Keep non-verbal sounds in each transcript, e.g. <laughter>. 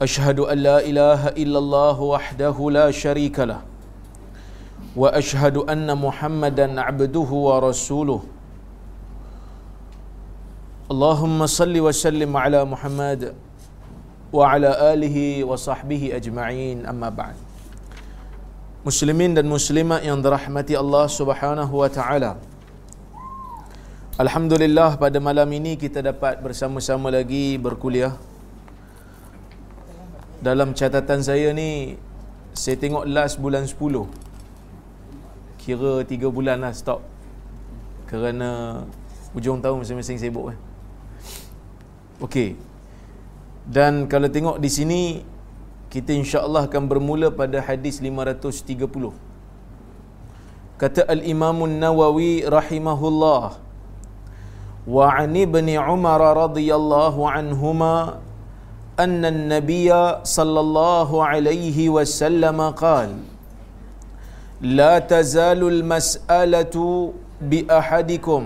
Ashhadu an la ilaha illallah wahdahu la sharikalah Wa ashhadu anna muhammadan abduhu wa rasuluh Allahumma salli wa sallim ala muhammad Wa ala alihi wa sahbihi ajma'in amma ba'd Muslimin dan Muslimat yang dirahmati Allah subhanahu wa ta'ala. Alhamdulillah pada malam ini kita dapat bersama-sama lagi berkuliah. Dalam catatan saya ni saya tengok last bulan 10. Kira 3 bulan lah stop. Kerana hujung tahun masing-masing sibuk kan. Okey. Dan kalau tengok di sini kita insya-Allah akan bermula pada hadis 530. Kata Al-Imam An-Nawawi rahimahullah wa 'an ibn Umar radhiyallahu anhuma أن النبي صلى الله عليه وسلم قال لا تزال المسألة بأحدكم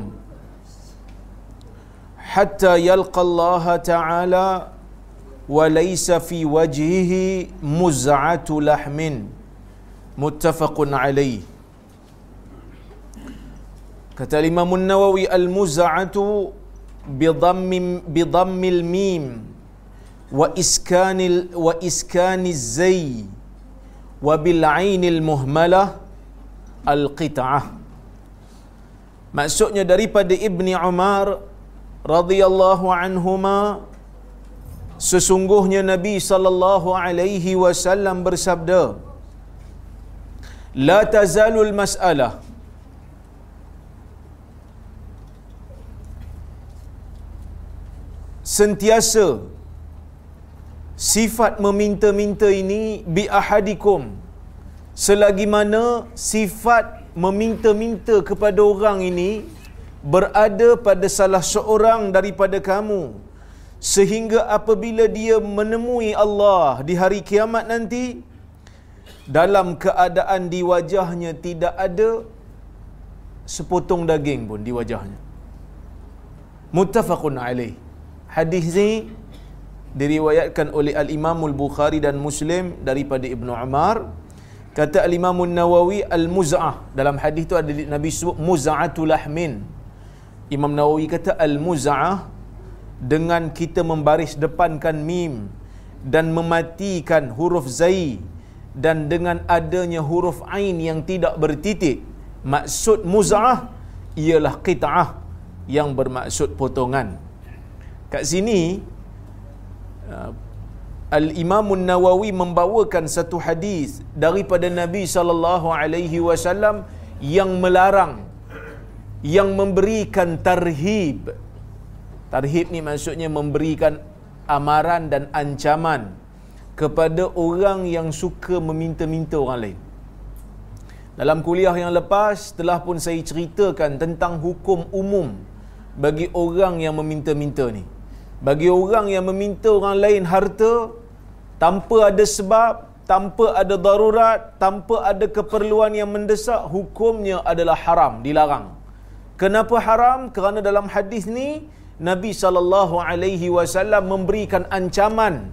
حتى يلقى الله تعالى وليس في وجهه مزعة لحم. متفق عليه. كتب الإمام النووي المزعة بضم بضم الميم. wa iskanil wa iskaniz zai wa bil ainil muhmalah al qit'ah. Maksudnya daripada ibni umar radhiyallahu anhuma sesungguhnya nabi sallallahu alaihi wasallam bersabda la tazalul mas'alah. Sentiasa sifat meminta-minta ini bi ahadikum. Selagi mana sifat meminta-minta kepada orang ini berada pada salah seorang daripada kamu. Sehingga apabila dia menemui Allah di hari kiamat nanti dalam keadaan di wajahnya tidak ada sepotong daging pun di wajahnya. Muttafaqun alaih. Hadis ini diriwayatkan oleh al-Imam al-Bukhari dan Muslim daripada Ibnu Umar. Kata al-Imam nawawi al-muz'ah. Dalam hadis itu ada Nabi sebut muz'atul lahmin. Imam Nawawi kata al-muz'ah dengan kita membaris depankan mim dan mematikan huruf zai dan dengan adanya huruf ain yang tidak bertitik. Maksud muz'ah ialah qita'ah yang bermaksud potongan. Kat sini Al-Imam Nawawi membawakan satu hadis daripada Nabi sallallahu alaihi wasallam yang melarang yang memberikan tarhib Tarhib ni maksudnya memberikan amaran dan ancaman kepada orang yang suka meminta-minta orang lain. Dalam kuliah yang lepas telah pun saya ceritakan tentang hukum umum bagi orang yang meminta-minta ni. Bagi orang yang meminta orang lain harta tanpa ada sebab, tanpa ada darurat, tanpa ada keperluan yang mendesak, hukumnya adalah haram, dilarang. Kenapa haram? Kerana dalam hadis ni Nabi sallallahu alaihi wasallam memberikan ancaman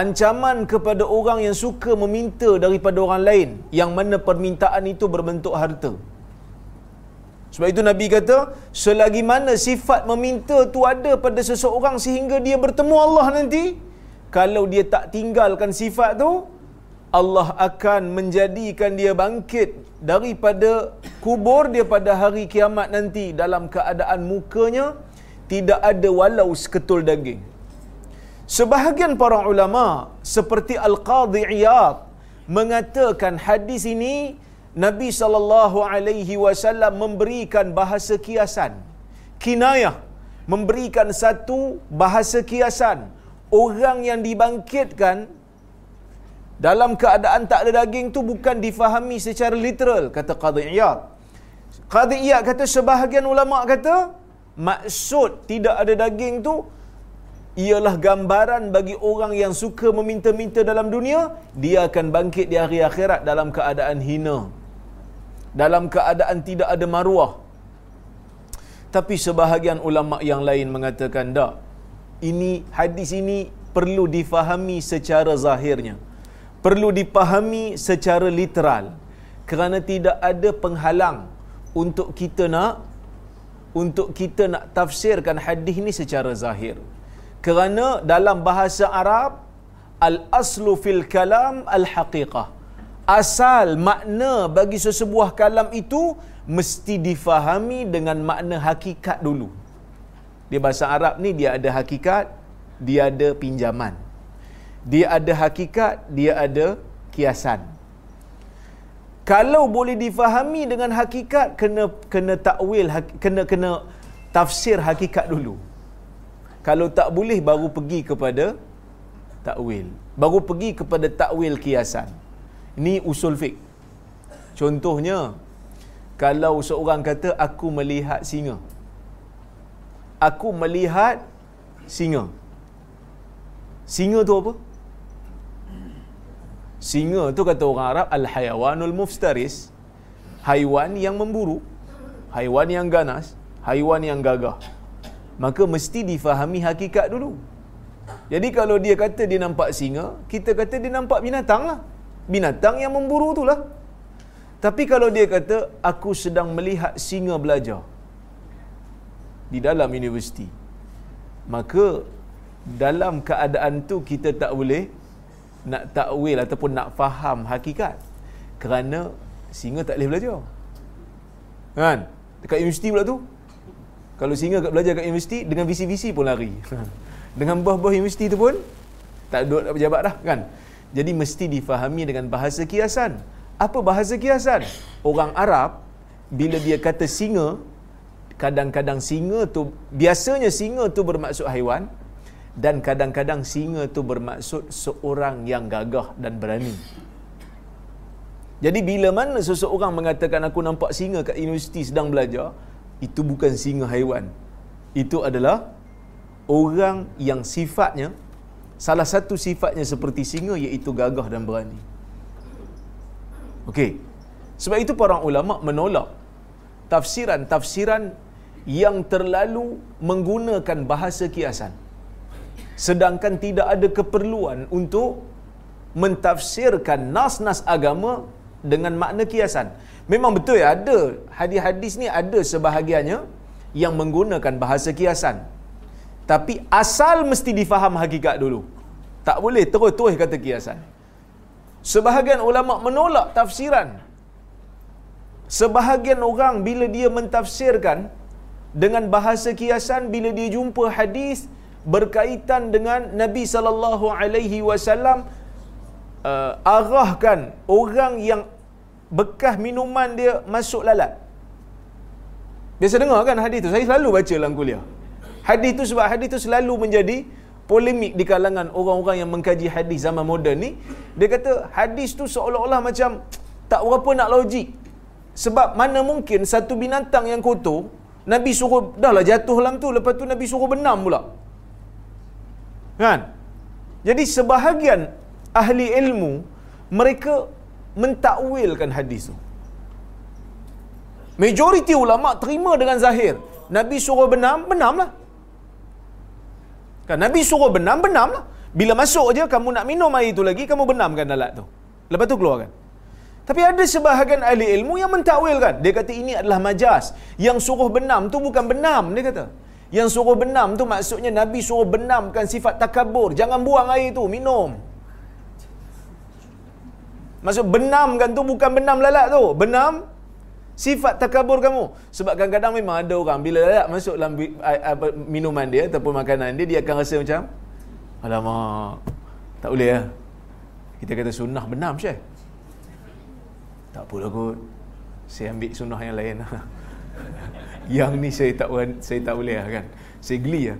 ancaman kepada orang yang suka meminta daripada orang lain yang mana permintaan itu berbentuk harta. Sebab itu Nabi kata, selagi mana sifat meminta tu ada pada seseorang sehingga dia bertemu Allah nanti, kalau dia tak tinggalkan sifat tu, Allah akan menjadikan dia bangkit daripada kubur dia pada hari kiamat nanti dalam keadaan mukanya tidak ada walau seketul daging. Sebahagian para ulama seperti Al-Qadhi Iyad mengatakan hadis ini Nabi sallallahu alaihi wasallam memberikan bahasa kiasan. Kinayah memberikan satu bahasa kiasan. Orang yang dibangkitkan dalam keadaan tak ada daging tu bukan difahami secara literal kata Qadhi Iyad. Qadhi Iyad kata sebahagian ulama kata maksud tidak ada daging tu ialah gambaran bagi orang yang suka meminta-minta dalam dunia dia akan bangkit di hari akhirat dalam keadaan hina dalam keadaan tidak ada maruah. Tapi sebahagian ulama yang lain mengatakan tak ini hadis ini perlu difahami secara zahirnya. Perlu dipahami secara literal. Kerana tidak ada penghalang untuk kita nak untuk kita nak tafsirkan hadis ini secara zahir. Kerana dalam bahasa Arab al aslu fil kalam al haqiqah asal makna bagi sesebuah kalam itu mesti difahami dengan makna hakikat dulu. Di bahasa Arab ni dia ada hakikat dia ada pinjaman. Dia ada hakikat dia ada kiasan. Kalau boleh difahami dengan hakikat kena kena takwil kena kena tafsir hakikat dulu. Kalau tak boleh baru pergi kepada takwil. Baru pergi kepada takwil kiasan ini usul fik contohnya kalau seorang kata aku melihat singa. Aku melihat singa. Singa tu apa? Singa tu kata orang Arab al hayawanul muftaris. Haiwan yang memburu haiwan yang ganas haiwan yang gagah. Maka mesti difahami hakikat dulu. Jadi kalau dia kata dia nampak singa, kita kata dia nampak binatang lah. Binatang yang memburu tu lah. Tapi kalau dia kata, aku sedang melihat singa belajar di dalam universiti, maka dalam keadaan tu kita tak boleh nak takwil ataupun nak faham hakikat. Kerana singa tak boleh belajar. Kan? Dekat universiti pula tu, kalau singa kat belajar kat universiti dengan visi-visi pun lari. <laughs> dengan buah-buah universiti tu pun tak duduk tak pejabat dah kan. Jadi mesti difahami dengan bahasa kiasan. Apa bahasa kiasan? Orang Arab bila dia kata singa kadang-kadang singa tu biasanya singa tu bermaksud haiwan dan kadang-kadang singa tu bermaksud seorang yang gagah dan berani. Jadi bila mana seseorang mengatakan aku nampak singa kat universiti sedang belajar, itu bukan singa haiwan. Itu adalah orang yang sifatnya salah satu sifatnya seperti singa iaitu gagah dan berani. Okey. Sebab itu para ulama menolak tafsiran-tafsiran yang terlalu menggunakan bahasa kiasan. Sedangkan tidak ada keperluan untuk mentafsirkan nas-nas agama dengan makna kiasan. Memang betul ya ada hadis-hadis ni ada sebahagiannya yang menggunakan bahasa kiasan. Tapi asal mesti difaham hakikat dulu. Tak boleh terus-terus kata kiasan. Sebahagian ulama menolak tafsiran. Sebahagian orang bila dia mentafsirkan dengan bahasa kiasan bila dia jumpa hadis berkaitan dengan Nabi sallallahu alaihi wasallam uh, arahkan orang yang bekas minuman dia masuk lalat. Biasa dengar kan hadis tu? Saya selalu baca dalam kuliah. Hadis tu sebab hadis tu selalu menjadi polemik di kalangan orang-orang yang mengkaji hadis zaman moden ni. Dia kata hadis tu seolah-olah macam tak berapa nak logik. Sebab mana mungkin satu binatang yang kotor, Nabi suruh, dah lah jatuh dalam tu, lepas tu Nabi suruh benam pula. Kan? Jadi sebahagian ahli ilmu, mereka mentakwilkan hadis tu. Majoriti ulama terima dengan zahir. Nabi suruh benam, benamlah. Kan Nabi suruh benam, benamlah. Bila masuk aja kamu nak minum air itu lagi, kamu benamkan alat tu. Lepas tu keluarkan. Tapi ada sebahagian ahli ilmu yang mentakwilkan. Dia kata ini adalah majas. Yang suruh benam tu bukan benam, dia kata. Yang suruh benam tu maksudnya Nabi suruh benamkan sifat takabur. Jangan buang air tu, minum. Maksud benam kan tu bukan benam lalat tu. Benam sifat takabur kamu. Sebab kadang-kadang memang ada orang bila lalat masuk dalam minuman dia ataupun makanan dia, dia akan rasa macam Alamak, tak boleh lah. Kita kata sunnah benam Syekh. Tak apalah kot. Saya ambil sunnah yang lain lah. <laughs> yang ni saya tak saya tak boleh lah kan. Saya geli lah.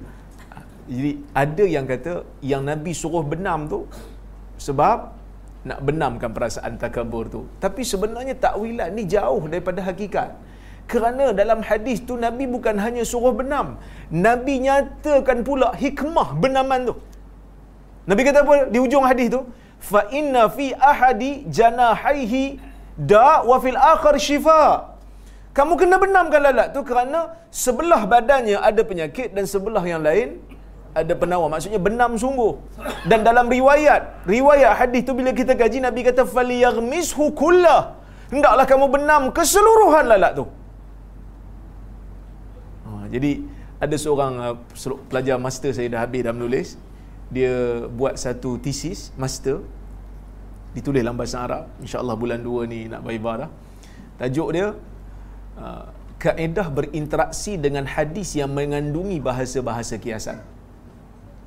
Jadi ada yang kata yang Nabi suruh benam tu sebab nak benamkan perasaan takabur tu. Tapi sebenarnya takwilan ni jauh daripada hakikat. Kerana dalam hadis tu Nabi bukan hanya suruh benam. Nabi nyatakan pula hikmah benaman tu. Nabi kata apa di ujung hadis tu? Fa inna fi ahadi janahaihi da wa fil akhir shifa. Kamu kena benamkan lalat tu kerana sebelah badannya ada penyakit dan sebelah yang lain ada penawar. Maksudnya benam sungguh. Dan dalam riwayat, riwayat hadis tu bila kita kaji Nabi kata falyaghmishu kullah. Hendaklah kamu benam keseluruhan lalat tu. Ha, jadi ada seorang uh, pelajar master saya dah habis dah menulis. Dia buat satu thesis master ditulis dalam bahasa Arab. Insya-Allah bulan 2 ni nak baiba dah. Tajuk dia uh, kaedah berinteraksi dengan hadis yang mengandungi bahasa-bahasa kiasan.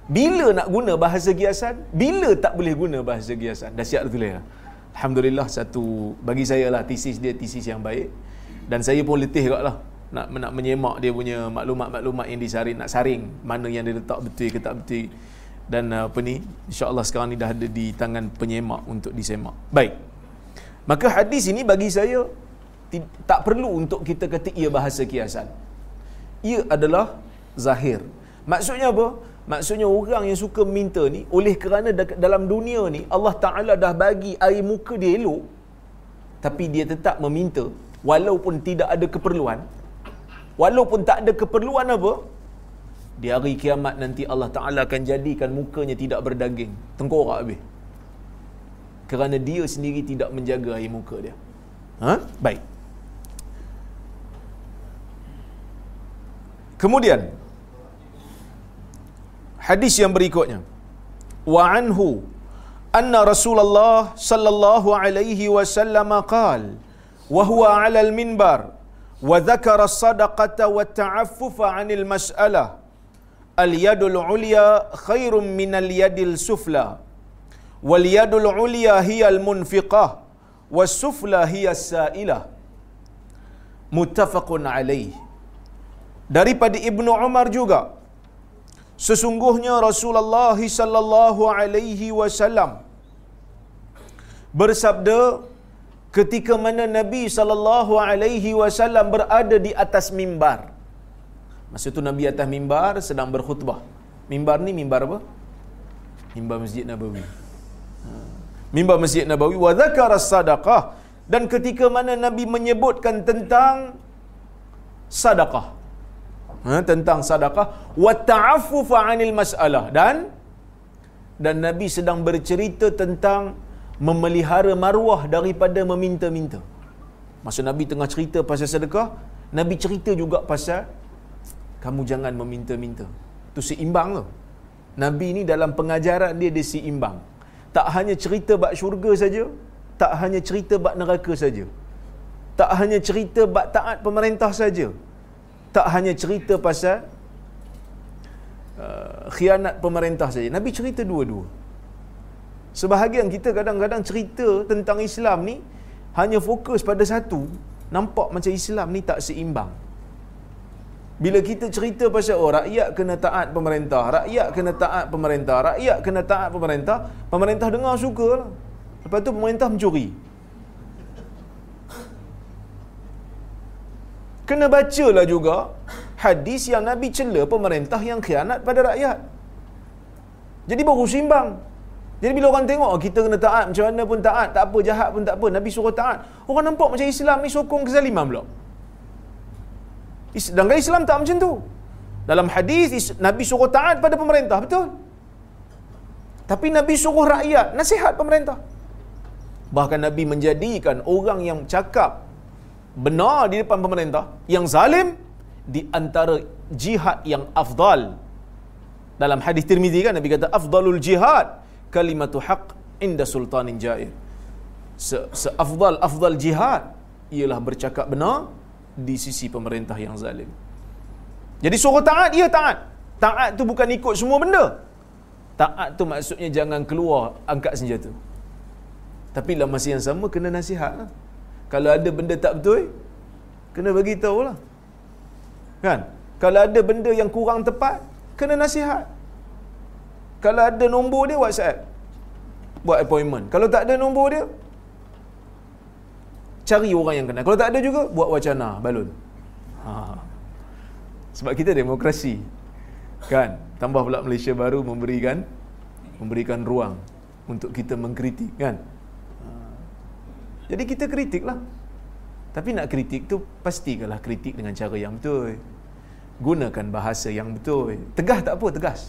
Bila nak guna bahasa kiasan, bila tak boleh guna bahasa kiasan. Dah siap tulis lah. Alhamdulillah satu bagi saya lah tesis dia tesis yang baik dan saya pun letih juga lah nak nak menyemak dia punya maklumat-maklumat yang disaring nak saring mana yang dia letak betul ke tak betul dan uh, apa ni insya-Allah sekarang ni dah ada di tangan penyemak untuk disemak. Baik. Maka hadis ini bagi saya tak perlu untuk kita kata ia bahasa kiasan. Ia adalah zahir. Maksudnya apa? Maksudnya orang yang suka minta ni oleh kerana dalam dunia ni Allah Taala dah bagi air muka dia elok tapi dia tetap meminta walaupun tidak ada keperluan. Walaupun tak ada keperluan apa di hari kiamat nanti Allah Taala akan jadikan mukanya tidak berdaging. Tengkorak habis. Kerana dia sendiri tidak menjaga air muka dia. Ha? Baik. Kemudian hadis yang berikutnya. Wa anhu anna rasulullah sallallahu alaihi wasallam qaal wa huwa ala al minbar wa dhakara sadaqata wa ta'affufa 'anil mas'alah al yadul ulya khairum min al yadil sufla wal yadul ulya hiya al munfiqah was sufla hiya as sa'ilah muttafaqun alaih daripada ibnu umar juga Sesungguhnya Rasulullah sallallahu alaihi wasallam bersabda ketika mana Nabi sallallahu alaihi wasallam berada di atas mimbar. Masa itu Nabi atas mimbar sedang berkhutbah. Mimbar ni mimbar apa? Mimbar Masjid Nabawi. Ha. Mimbar Masjid Nabawi wa dzakara sadaqah dan ketika mana Nabi menyebutkan tentang sedekah ha, tentang sedekah wa ta'affufa 'anil mas'alah dan dan Nabi sedang bercerita tentang memelihara maruah daripada meminta-minta. Masa Nabi tengah cerita pasal sedekah, Nabi cerita juga pasal kamu jangan meminta-minta. Itu seimbang tu. Nabi ni dalam pengajaran dia dia seimbang. Tak hanya cerita bab syurga saja, tak hanya cerita bab neraka saja. Tak hanya cerita bab taat pemerintah saja, tak hanya cerita pasal uh, khianat pemerintah saja. Nabi cerita dua-dua. Sebahagian kita kadang-kadang cerita tentang Islam ni hanya fokus pada satu, nampak macam Islam ni tak seimbang. Bila kita cerita pasal oh rakyat kena taat pemerintah, rakyat kena taat pemerintah, rakyat kena taat pemerintah, pemerintah dengar suka lah. Lepas tu pemerintah mencuri. Kena bacalah juga hadis yang Nabi cela pemerintah yang khianat pada rakyat. Jadi baru seimbang. Jadi bila orang tengok oh, kita kena taat macam mana pun taat, tak apa jahat pun tak apa, Nabi suruh taat. Orang nampak macam Islam ni sokong kezaliman pula. Sedangkan Islam tak macam tu. Dalam hadis Nabi suruh taat pada pemerintah, betul? Tapi Nabi suruh rakyat nasihat pemerintah. Bahkan Nabi menjadikan orang yang cakap benar di depan pemerintah yang zalim di antara jihad yang afdal. Dalam hadis Tirmizi kan Nabi kata afdalul jihad kalimatu haq inda sultanin jair. Se, se afdal afdal jihad ialah bercakap benar di sisi pemerintah yang zalim. Jadi suruh taat ia taat. Taat tu bukan ikut semua benda. Taat tu maksudnya jangan keluar angkat senjata. Tapi dalam masa yang sama kena nasihat lah. Kalau ada benda tak betul, kena bagi tahu lah. Kan? Kalau ada benda yang kurang tepat, kena nasihat. Kalau ada nombor dia WhatsApp. buat appointment. Kalau tak ada nombor dia, cari orang yang kenal. Kalau tak ada juga, buat wacana, balun. Ha. Sebab kita demokrasi. Kan? Tambah pula Malaysia baru memberikan memberikan ruang untuk kita mengkritik, kan? Jadi kita kritik lah. Tapi nak kritik tu pastikanlah kritik dengan cara yang betul. Gunakan bahasa yang betul. Tegas tak apa, tegas.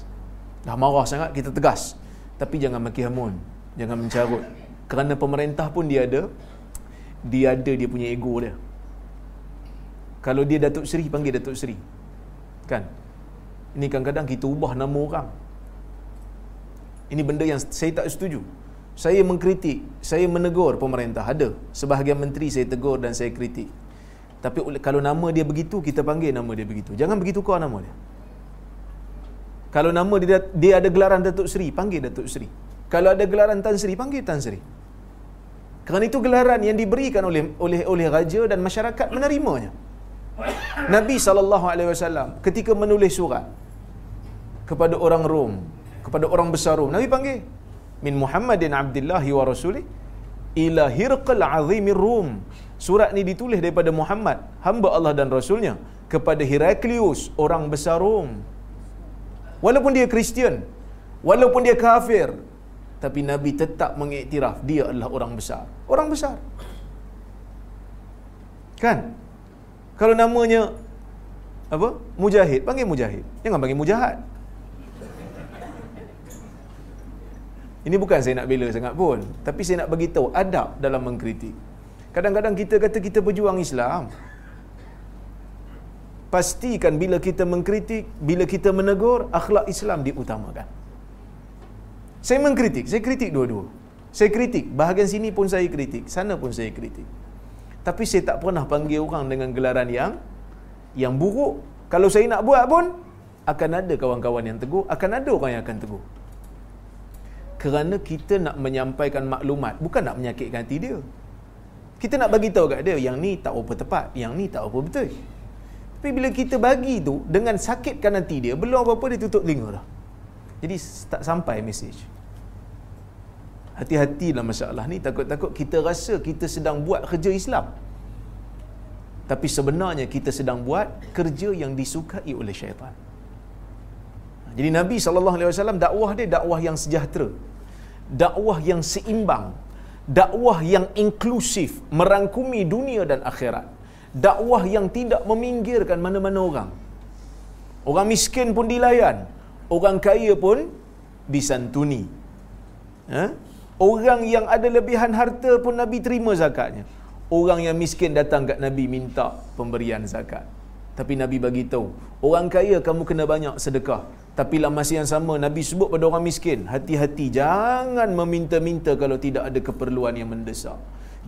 Dah marah sangat, kita tegas. Tapi jangan maki hamun. Jangan mencarut. Kerana pemerintah pun dia ada dia ada dia punya ego dia. Kalau dia Datuk Seri, panggil Datuk Seri. Kan? Ini kadang-kadang kita ubah nama orang. Ini benda yang saya tak setuju. Saya mengkritik, saya menegur pemerintah. Ada. Sebahagian menteri saya tegur dan saya kritik. Tapi kalau nama dia begitu, kita panggil nama dia begitu. Jangan begitu kau nama dia. Kalau nama dia, dia ada gelaran Datuk Seri, panggil Datuk Seri. Kalau ada gelaran Tan Seri, panggil Tan Seri. Kerana itu gelaran yang diberikan oleh oleh oleh raja dan masyarakat menerimanya. Nabi saw ketika menulis surat kepada orang Rom, kepada orang besar Rom, Nabi panggil min Muhammadin Abdullah wa Rasulih ila Hirqal Azimir Rom. Surat ni ditulis daripada Muhammad, hamba Allah dan Rasulnya kepada Heraklius, orang besar Rom. Walaupun dia Kristian, walaupun dia kafir, tapi Nabi tetap mengiktiraf dia adalah orang besar. Orang besar. Kan? Kalau namanya apa? Mujahid, panggil Mujahid. Jangan panggil Mujahad. Ini bukan saya nak bela sangat pun, tapi saya nak bagi tahu adab dalam mengkritik. Kadang-kadang kita kata kita berjuang Islam. Pastikan bila kita mengkritik, bila kita menegur, akhlak Islam diutamakan. Saya mengkritik, saya kritik dua-dua. Saya kritik, bahagian sini pun saya kritik, sana pun saya kritik. Tapi saya tak pernah panggil orang dengan gelaran yang yang buruk. Kalau saya nak buat pun, akan ada kawan-kawan yang tegur, akan ada orang yang akan tegur. Kerana kita nak menyampaikan maklumat, bukan nak menyakitkan hati dia. Kita nak bagi tahu kat dia, yang ni tak apa tepat, yang ni tak apa betul. Tapi bila kita bagi tu, dengan sakitkan hati dia, belum apa-apa dia tutup telinga dah. Jadi tak sampai message. Hati-hatilah masalah ni takut-takut kita rasa kita sedang buat kerja Islam. Tapi sebenarnya kita sedang buat kerja yang disukai oleh syaitan. Jadi Nabi SAW dakwah dia dakwah yang sejahtera. Dakwah yang seimbang. Dakwah yang inklusif. Merangkumi dunia dan akhirat. Dakwah yang tidak meminggirkan mana-mana orang. Orang miskin pun dilayan. Orang kaya pun disantuni. Ha? Orang yang ada lebihan harta pun Nabi terima zakatnya. Orang yang miskin datang kat Nabi minta pemberian zakat. Tapi Nabi bagi tahu, orang kaya kamu kena banyak sedekah. Tapi dalam masa yang sama Nabi sebut pada orang miskin, hati-hati jangan meminta-minta kalau tidak ada keperluan yang mendesak.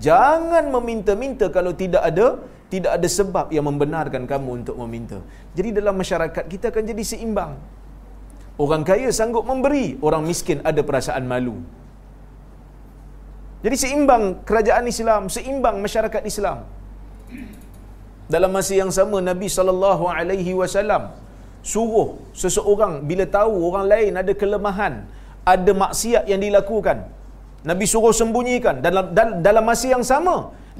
Jangan meminta-minta kalau tidak ada tidak ada sebab yang membenarkan kamu untuk meminta. Jadi dalam masyarakat kita akan jadi seimbang. Orang kaya sanggup memberi, orang miskin ada perasaan malu. Jadi seimbang kerajaan Islam, seimbang masyarakat Islam. Dalam masa yang sama Nabi sallallahu alaihi wasallam suruh seseorang bila tahu orang lain ada kelemahan, ada maksiat yang dilakukan, Nabi suruh sembunyikan dalam dalam masa yang sama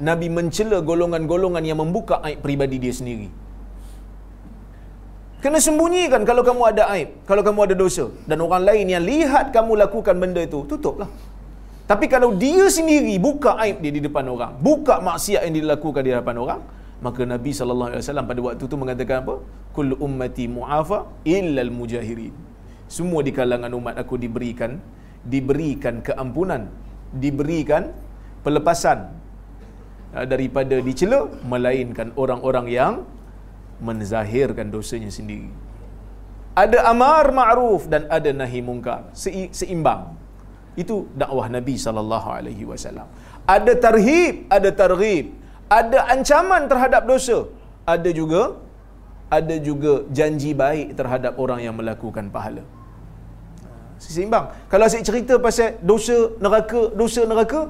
Nabi mencela golongan-golongan yang membuka aib pribadi dia sendiri. Kena sembunyikan kalau kamu ada aib, kalau kamu ada dosa dan orang lain yang lihat kamu lakukan benda itu, tutuplah. Tapi kalau dia sendiri buka aib dia di depan orang, buka maksiat yang dilakukan di depan orang, maka Nabi sallallahu alaihi wasallam pada waktu itu mengatakan apa? Kullu ummati mu'afa illa al-mujahirin. Semua di kalangan umat aku diberikan diberikan keampunan, diberikan pelepasan ah, daripada dicela melainkan orang-orang yang menzahirkan dosanya sendiri. Ada amar ma'ruf dan ada nahi mungkar. Seimbang. Itu dakwah Nabi sallallahu alaihi wasallam. Ada tarhib, ada targhib. Ada ancaman terhadap dosa. Ada juga ada juga janji baik terhadap orang yang melakukan pahala. Seimbang. Kalau saya cerita pasal dosa neraka, dosa neraka,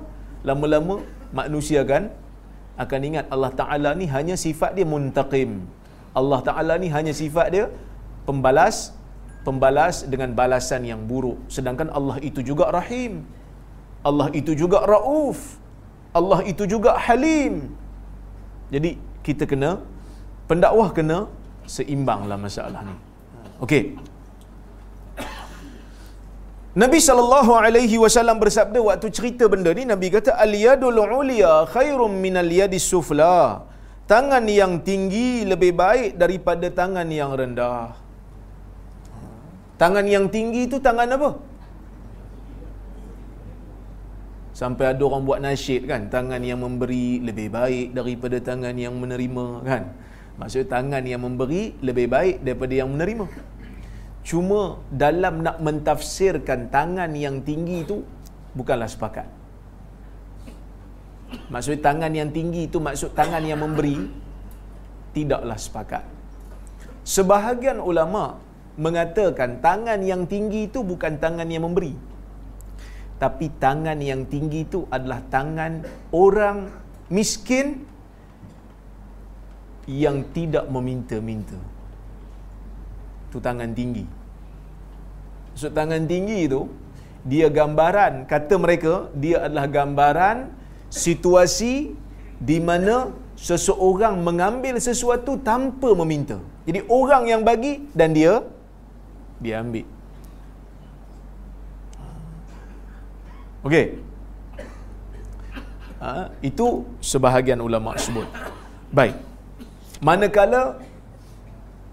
lama-lama manusia kan akan ingat Allah Taala ni hanya sifat dia muntaqim. Allah Ta'ala ni hanya sifat dia pembalas pembalas dengan balasan yang buruk sedangkan Allah itu juga rahim Allah itu juga rauf Allah itu juga halim jadi kita kena pendakwah kena seimbanglah masalah ni. Okey. Nabi sallallahu alaihi wasallam bersabda waktu cerita benda ni Nabi kata al yadul ulia khairum min al yadis sufla. Tangan yang tinggi lebih baik daripada tangan yang rendah. Tangan yang tinggi itu tangan apa Sampai ada orang buat nasyid kan Tangan yang memberi lebih baik daripada tangan yang menerima kan. Maksudnya tangan yang memberi lebih baik daripada yang menerima. Cuma dalam nak mentafsirkan tangan yang tinggi itu Bukanlah sepakat. Maksudnya tangan yang tinggi itu maksud tangan yang memberi Tidaklah sepakat. Sebahagian ulama mengatakan tangan yang tinggi itu bukan tangan yang memberi tapi tangan yang tinggi itu adalah tangan orang miskin yang tidak meminta-minta. Itu tangan tinggi. Maksud tangan tinggi itu, dia gambaran, kata mereka, dia adalah gambaran situasi di mana seseorang mengambil sesuatu tanpa meminta. Jadi orang yang bagi dan dia, dia ambil. Okey. Ha, itu sebahagian ulama sebut. Baik. Manakala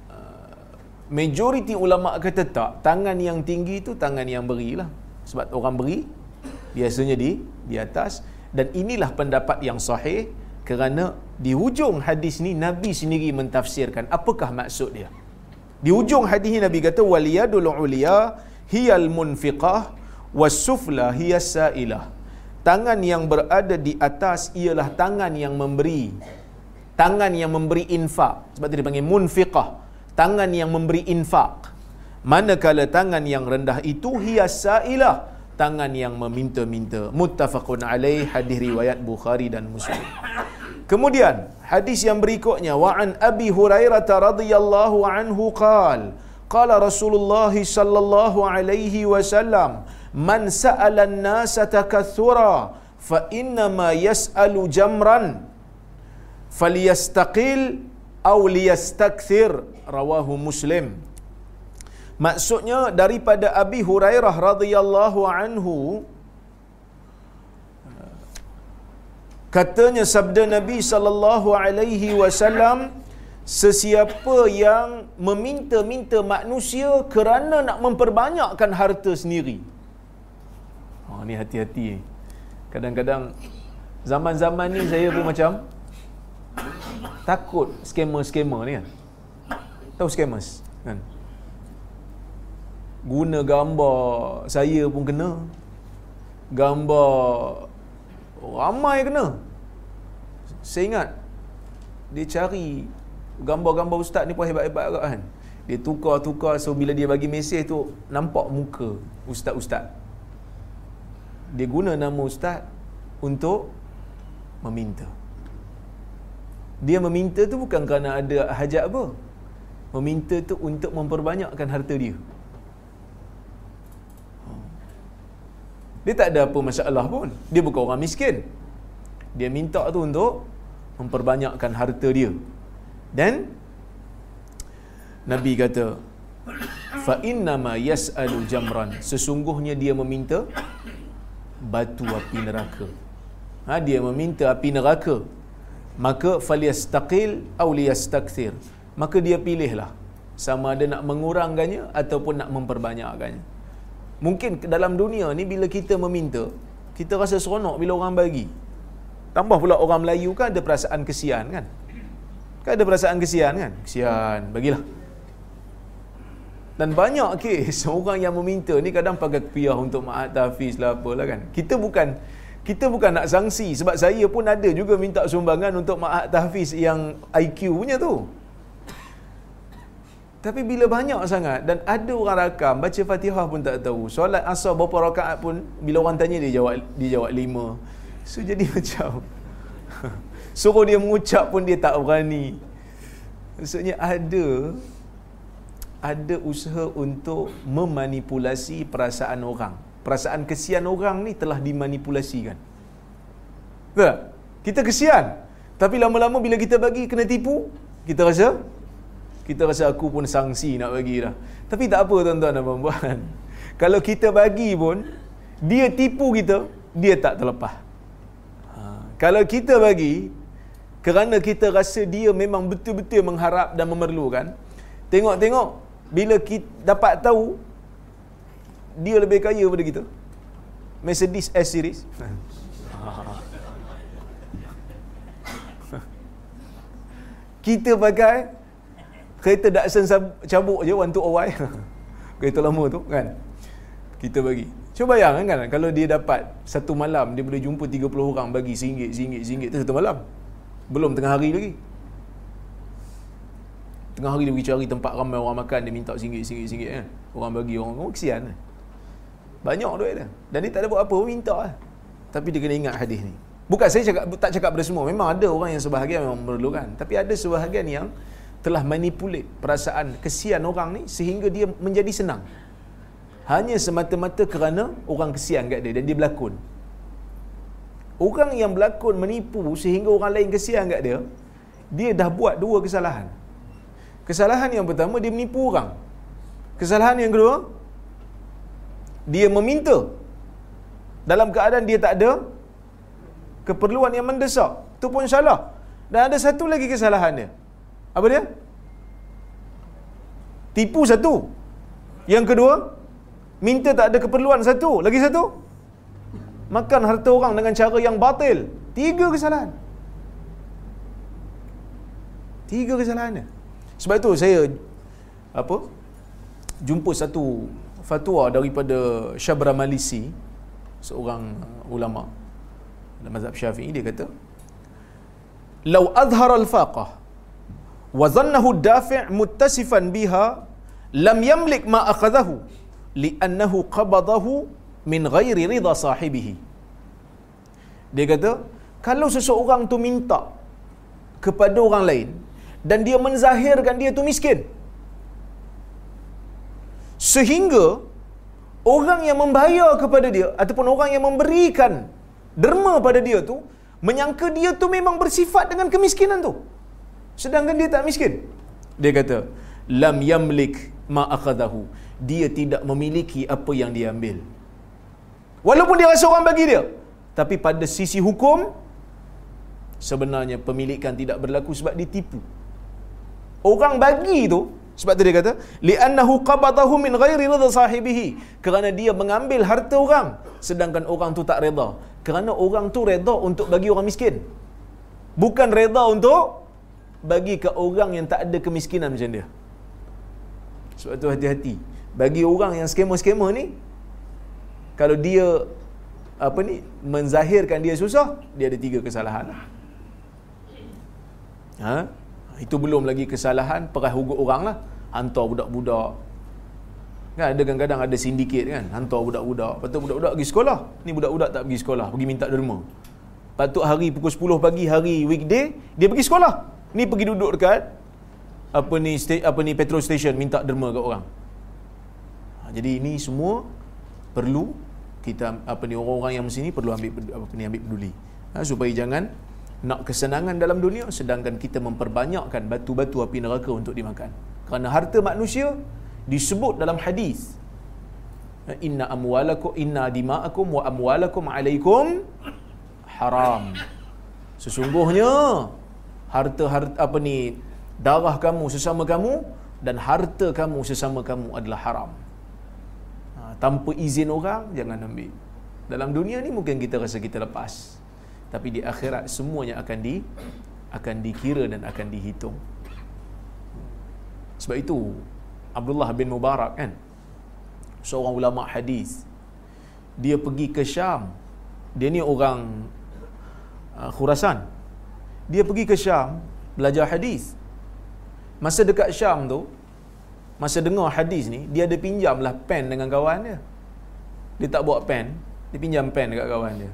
uh, majoriti ulama kata tak, tangan yang tinggi itu tangan yang berilah. Sebab orang beri biasanya di di atas dan inilah pendapat yang sahih kerana di hujung hadis ni Nabi sendiri mentafsirkan apakah maksud dia. Di hujung hadis ni Nabi kata waliyadul uliya hiyal munfiqah wasufla hiya sailah. Tangan yang berada di atas ialah tangan yang memberi tangan yang memberi infak. Sebab itu dipanggil munfiqah. Tangan yang memberi infak. Manakala tangan yang rendah itu hiya sailah. Tangan yang meminta-minta. Muttafaqun alaih hadis riwayat bukhari dan muslim. Kemudian hadis yang berikutnya wa an abi hurairah radhiyallahu anhu qala qala rasulullah sallallahu alaihi wasallam man sa'ala an-nasa takathura fa inna ma yas'alu jamran falyastaqil aw liyastakthir rawahu muslim. Maksudnya daripada Abi Hurairah radhiyallahu anhu katanya sabda Nabi sallallahu alaihi wasallam sesiapa yang meminta-minta manusia kerana nak memperbanyakkan harta sendiri Oh, ni hati-hati. Kadang-kadang zaman-zaman ni saya pun macam takut skamer-skamer ni kan. Tahu scammers kan? Guna gambar saya pun kena. Gambar ramai kena. Saya ingat dia cari gambar-gambar ustaz ni pun hebat-hebat agak kan. Dia tukar-tukar so bila dia bagi mesej tu nampak muka ustaz-ustaz dia guna nama ustaz untuk meminta. Dia meminta tu bukan kerana ada hajat apa. Meminta tu untuk memperbanyakkan harta dia. Dia tak ada apa masalah pun. Dia bukan orang miskin. Dia minta tu untuk memperbanyakkan harta dia. Dan Nabi kata, fa inna ma yas'alu jamran. Sesungguhnya dia meminta batu api neraka. Ha, dia meminta api neraka. Maka falyastaqil aw liyastakthir. Maka dia pilihlah sama ada nak mengurangkannya ataupun nak memperbanyakkannya. Mungkin dalam dunia ni bila kita meminta, kita rasa seronok bila orang bagi. Tambah pula orang Melayu kan ada perasaan kesian kan? Kan ada perasaan kesian kan? Kesian, bagilah. Dan banyak kes <laughs> orang yang meminta ni kadang pakai kepiah untuk ma'at tahfiz lah apalah kan. Kita bukan kita bukan nak sanksi sebab saya pun ada juga minta sumbangan untuk ma'at tahfiz yang IQ punya tu. Tapi bila banyak sangat dan ada orang rakam baca Fatihah pun tak tahu. Solat asar berapa rakaat pun bila orang tanya dia jawab dia jawab lima. So jadi <laughs> macam suruh dia mengucap pun dia tak berani. Maksudnya ada ada usaha untuk memanipulasi perasaan orang perasaan kesian orang ni telah dimanipulasikan. Tak? Kita kesian. Tapi lama-lama bila kita bagi kena tipu, kita rasa kita rasa aku pun sangsi nak bagi dah. Tapi tak apa tuan-tuan dan puan <laughs> Kalau kita bagi pun, dia tipu kita, dia tak terlepas. Ha. Kalau kita bagi, kerana kita rasa dia memang betul-betul mengharap dan memerlukan, tengok-tengok, bila kita dapat tahu, dia lebih kaya daripada kita. Mercedes S-Series. <laughs> kita pakai kereta Datsun cabuk je one to OY <laughs> kereta lama tu kan? Kita bagi. Cuba bayangkan kan? Kalau dia dapat satu malam dia boleh jumpa 30 orang bagi singgit singgit singgit tu satu malam. Belum tengah hari lagi tengah hari dia pergi cari tempat ramai orang makan dia minta singgit singgit singgit kan orang bagi orang orang kesian kan banyak duit dia. Dan dia tak ada buat apa minta lah tapi dia kena ingat hadis ni. Bukan saya cakap tak cakap pada semua. Memang ada orang yang sebahagian memang memerlukan. Tapi ada sebahagian yang telah manipulate perasaan kesian orang ni sehingga dia menjadi senang. Hanya semata-mata kerana orang kesian kat dia dan dia berlakon. Orang yang berlakon menipu sehingga orang lain kesian kat dia, dia dah buat dua kesalahan. Kesalahan yang pertama dia menipu orang. Kesalahan yang kedua dia meminta dalam keadaan dia tak ada keperluan yang mendesak. Itu pun salah. Dan ada satu lagi kesalahan dia. Apa dia? Tipu satu. Yang kedua, minta tak ada keperluan satu. Lagi satu, makan harta orang dengan cara yang batil. Tiga kesalahan. Tiga kesalahan dia. Sebab itu saya apa? Jumpa satu fatwa daripada Syabra Malisi, seorang ulama dalam mazhab Syafi'i dia kata, "Lau adhara al-faqah wa dhannahu dafi' muttasifan biha lam yamlik ma akhadahu li'annahu qabadahu min ghairi ridha sahibihi dia kata kalau seseorang tu minta kepada orang lain dan dia menzahirkan dia tu miskin sehingga orang yang membayar kepada dia ataupun orang yang memberikan derma pada dia tu menyangka dia tu memang bersifat dengan kemiskinan tu Sedangkan dia tak miskin. Dia kata, lam yamlik ma akhadahu. Dia tidak memiliki apa yang dia ambil. Walaupun dia rasa orang bagi dia. Tapi pada sisi hukum, sebenarnya pemilikan tidak berlaku sebab ditipu. Orang bagi tu, sebab tu dia kata, li'annahu qabadahu min ghairi ridha sahibihi. Kerana dia mengambil harta orang, sedangkan orang tu tak reda. Kerana orang tu reda untuk bagi orang miskin. Bukan reda untuk bagi ke orang yang tak ada kemiskinan macam dia. Sebab tu hati-hati. Bagi orang yang skema-skema ni, kalau dia apa ni menzahirkan dia susah, dia ada tiga kesalahan. Ha? Itu belum lagi kesalahan perah hugut orang lah. Hantar budak-budak. Kan ada kadang-kadang ada sindiket kan. Hantar budak-budak. Patut budak-budak pergi sekolah. Ni budak-budak tak pergi sekolah. Pergi minta derma. Patut hari pukul 10 pagi hari weekday, dia pergi sekolah. Ni pergi duduk dekat apa ni apa ni petrol station minta derma kat orang. Ha, jadi ini semua perlu kita apa ni orang-orang yang mesti ni perlu ambil apa ni ambil peduli. Ha, supaya jangan nak kesenangan dalam dunia sedangkan kita memperbanyakkan batu-batu api neraka untuk dimakan. Kerana harta manusia disebut dalam hadis ha, inna amwalakum inna dima'akum wa amwalakum alaikum haram. Sesungguhnya harta-harta apa ni darah kamu sesama kamu dan harta kamu sesama kamu adalah haram. Ha, tanpa izin orang jangan ambil. Dalam dunia ni mungkin kita rasa kita lepas. Tapi di akhirat semuanya akan di akan dikira dan akan dihitung. Sebab itu Abdullah bin Mubarak kan seorang ulama hadis dia pergi ke Syam. Dia ni orang uh, Khurasan dia pergi ke Syam belajar hadis. Masa dekat Syam tu, masa dengar hadis ni, dia ada pinjamlah pen dengan kawan dia. Dia tak bawa pen, dia pinjam pen dekat kawan dia.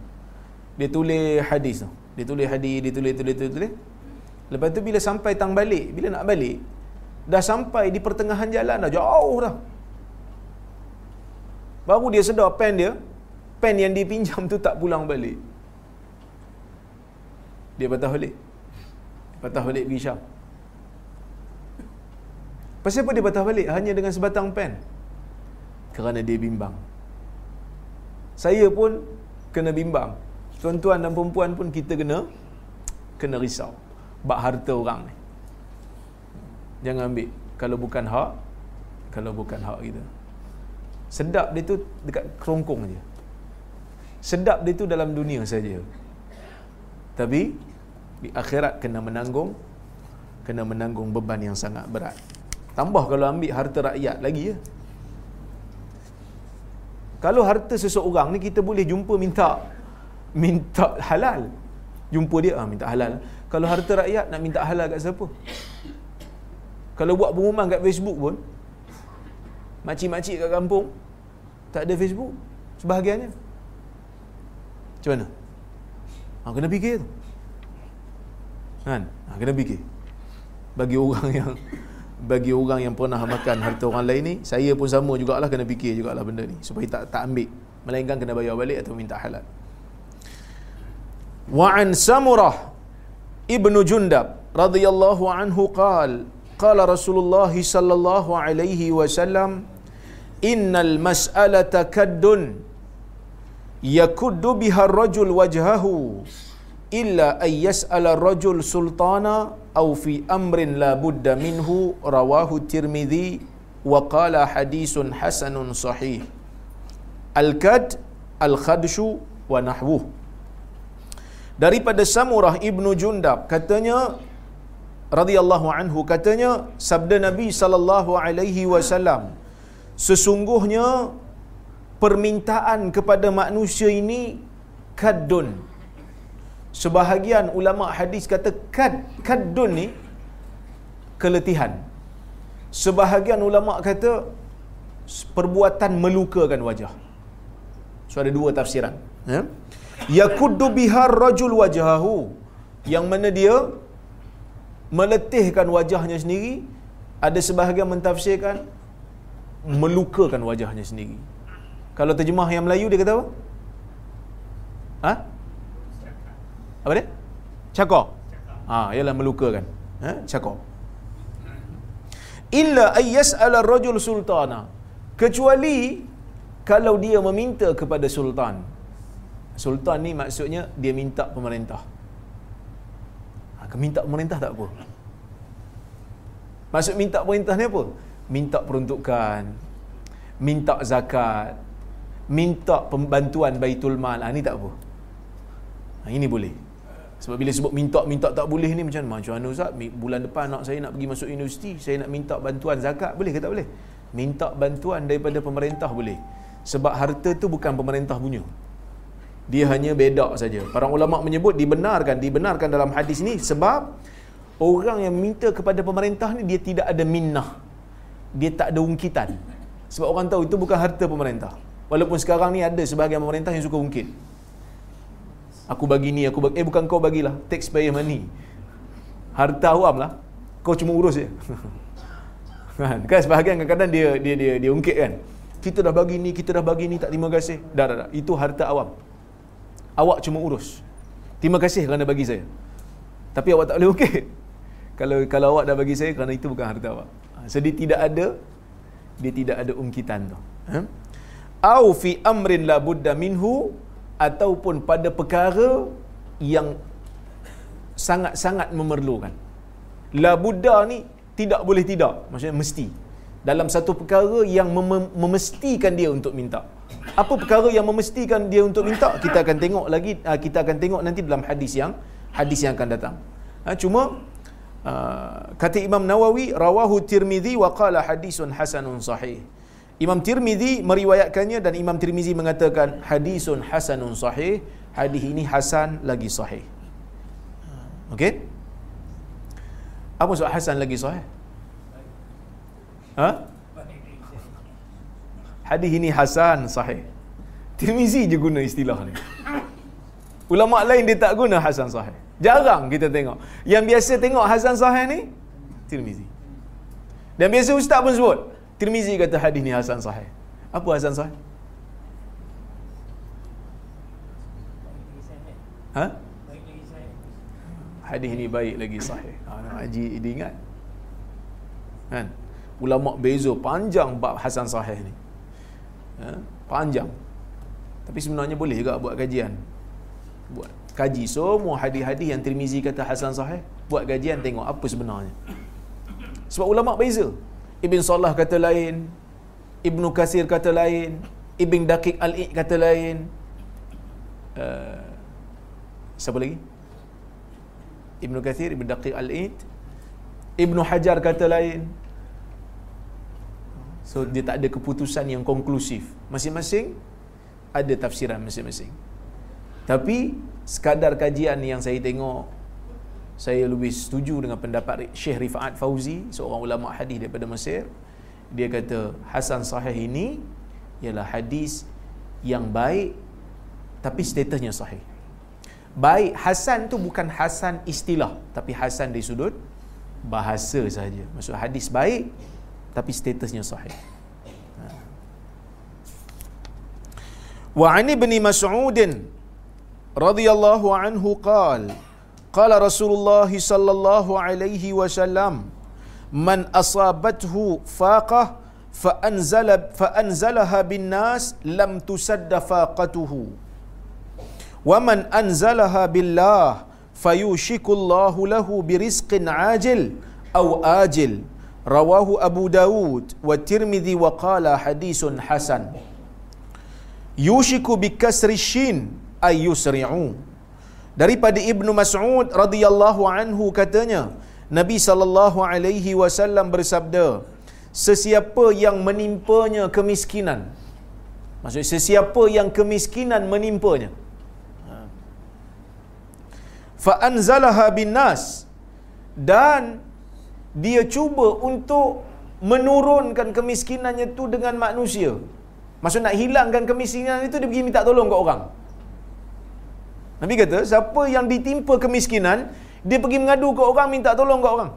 Dia tulis hadis tu. Dia tulis hadis, dia tulis, tulis, tulis, tulis. Lepas tu bila sampai tang balik, bila nak balik, dah sampai di pertengahan jalan dah, jauh dah. Baru dia sedar pen dia, pen yang dipinjam tu tak pulang balik. Dia patah balik. Patah balik pergi Syam. Pasal apa dia patah balik? Hanya dengan sebatang pen. Kerana dia bimbang. Saya pun kena bimbang. Tuan-tuan dan perempuan pun kita kena kena risau. Bak harta orang ni. Jangan ambil. Kalau bukan hak, kalau bukan hak kita. Sedap dia tu dekat kerongkong je. Sedap dia tu dalam dunia saja. Tapi di akhirat kena menanggung kena menanggung beban yang sangat berat. Tambah kalau ambil harta rakyat lagi ya. Kalau harta seseorang ni kita boleh jumpa minta minta halal. Jumpa dia ah minta halal. Kalau harta rakyat nak minta halal kat siapa? Kalau buat pengumuman kat Facebook pun makcik-makcik kat kampung tak ada Facebook sebahagiannya. Macam mana? Ha, kena fikir tu. Kan? Ha, kena fikir. Bagi orang <laughs> yang bagi orang yang pernah makan harta orang lain ni, saya pun sama jugalah kena fikir jugalah benda ni supaya tak tak ambil. Melainkan kena bayar balik atau minta halal. Wa an Samurah Ibnu Jundab radhiyallahu anhu qala qala Rasulullah sallallahu alaihi wasallam innal mas'alata kaddun yakuddu biha ar-rajul wajhahu illa ay yas'ala ar-rajul sultana aw fi amrin la budda minhu rawahu tirmidzi wa qala hadisun hasanun sahih. Al-kad al-khadshu wa nahwu daripada samurah ibnu jundab katanya radhiyallahu anhu katanya sabda nabi sallallahu alaihi wasallam sesungguhnya permintaan kepada manusia ini kadun sebahagian ulama hadis kata kad kadun ni keletihan. Sebahagian ulama kata perbuatan melukakan wajah. So ada dua tafsiran ya yakuddu bihar rajul wajhahu yang mana dia meletihkan wajahnya sendiri ada sebahagian mentafsirkan melukakan wajahnya sendiri kalau terjemah yang Melayu dia kata apa? Ha? Apa dia? Cakor. Ha, ialah melukakan. Ha? Cakor. Illa ayyas ala rajul sultana. Kecuali kalau dia meminta kepada sultan. Sultan ni maksudnya dia minta pemerintah. Ha, minta pemerintah tak apa. Maksud minta pemerintah ni apa? Minta peruntukan, minta zakat, minta pembantuan Baitul Mal. Ha, ni tak apa. Ha, ini boleh. Sebab bila sebut minta-minta tak boleh ni macam mana? Macam mana Ustaz? Bulan depan nak saya nak pergi masuk universiti, saya nak minta bantuan zakat, boleh ke tak boleh? Minta bantuan daripada pemerintah boleh. Sebab harta tu bukan pemerintah punya. Dia hanya bedak saja. Para ulama menyebut dibenarkan, dibenarkan dalam hadis ni sebab orang yang minta kepada pemerintah ni dia tidak ada minnah. Dia tak ada ungkitan. Sebab orang tahu itu bukan harta pemerintah. Walaupun sekarang ni ada sebahagian pemerintah yang suka ungkit. Aku bagi ni aku bagi eh bukan kau bagilah. Taxpayer money. Harta awam lah. Kau cuma urus je. <laughs> Kan? Kan sebahagian kadang-kadang dia dia dia dia ungkit kan. Kita dah bagi ni kita dah bagi ni tak terima kasih. Dah dah dah. Itu harta awam awak cuma urus terima kasih kerana bagi saya tapi awak tak boleh <laughs> ungkit kalau kalau awak dah bagi saya kerana itu bukan harta awak jadi ha, tidak ada dia tidak ada ungkitan tu ha? au fi amrin la budda minhu ataupun pada perkara yang sangat-sangat memerlukan. La Buddha ni tidak boleh tidak, maksudnya mesti. Dalam satu perkara yang mem- memestikan dia untuk minta. Apa perkara yang memestikan dia untuk minta? Kita akan tengok lagi, ah, kita akan tengok nanti dalam hadis yang hadis yang akan datang. Ha, cuma uh, kata Imam Nawawi rawahu Tirmizi wa qala hadisun hasanun sahih. Imam Tirmizi meriwayatkannya dan Imam Tirmizi mengatakan hadisun hasanun sahih. Hadis ini hasan lagi sahih. Okey? Apa maksud hasan lagi sahih? Ha? Hadis ini hasan sahih. Tirmizi je guna istilah ni. Ulama lain dia tak guna hasan sahih. Jarang kita tengok. Yang biasa tengok hasan sahih ni Tirmizi. Dan biasa ustaz pun sebut, Tirmizi kata hadis ni hasan sahih. Apa hasan sahih? Ha? Hadis ni baik lagi sahih. Ha, Haji diingat. Kan? Ha? Ulama beza panjang bab Hasan Sahih ni. Ha? Panjang. Tapi sebenarnya boleh juga buat kajian. Buat kaji semua hadis-hadis yang Tirmizi kata Hasan Sahih, buat kajian tengok apa sebenarnya. Sebab ulama beza. Ibn Salah kata lain, Ibnu Kasir kata lain, Ibn Daqiq Al-Iq kata lain. Uh, siapa lagi? Ibnu Kathir, Ibn Daqiq Al-Iq. Ibnu Hajar kata lain. So dia tak ada keputusan yang konklusif. Masing-masing ada tafsiran masing-masing. Tapi sekadar kajian yang saya tengok saya lebih setuju dengan pendapat Syekh Rifaat Fauzi, seorang ulama hadis daripada Mesir. Dia kata Hasan Sahih ini ialah hadis yang baik tapi statusnya sahih. Baik Hasan tu bukan Hasan istilah tapi Hasan dari sudut bahasa saja. Maksud hadis baik tapi statusnya sahih. Ha. Wa ani bin Mas'ud radhiyallahu anhu qala qala Rasulullah sallallahu alaihi wasallam man asabathu faqah bin nas lam tusadda faqatuhu wa man anzalaha billah fayushiku Allah lahu birizqin ajil aw ajil rawahu Abu Dawud wa Tirmidhi wa qala hadisun hasan. Yushiku bikasri shin ay yusri'u. Daripada Ibnu Mas'ud radhiyallahu anhu katanya Nabi sallallahu alaihi wasallam bersabda sesiapa yang menimpanya kemiskinan. Maksud sesiapa yang kemiskinan menimpanya. Fa anzalaha bin nas. Dan dia cuba untuk menurunkan kemiskinannya tu dengan manusia maksud nak hilangkan kemiskinan itu dia pergi minta tolong kat orang Nabi kata, siapa yang ditimpa kemiskinan, dia pergi mengadu ke orang, minta tolong ke orang.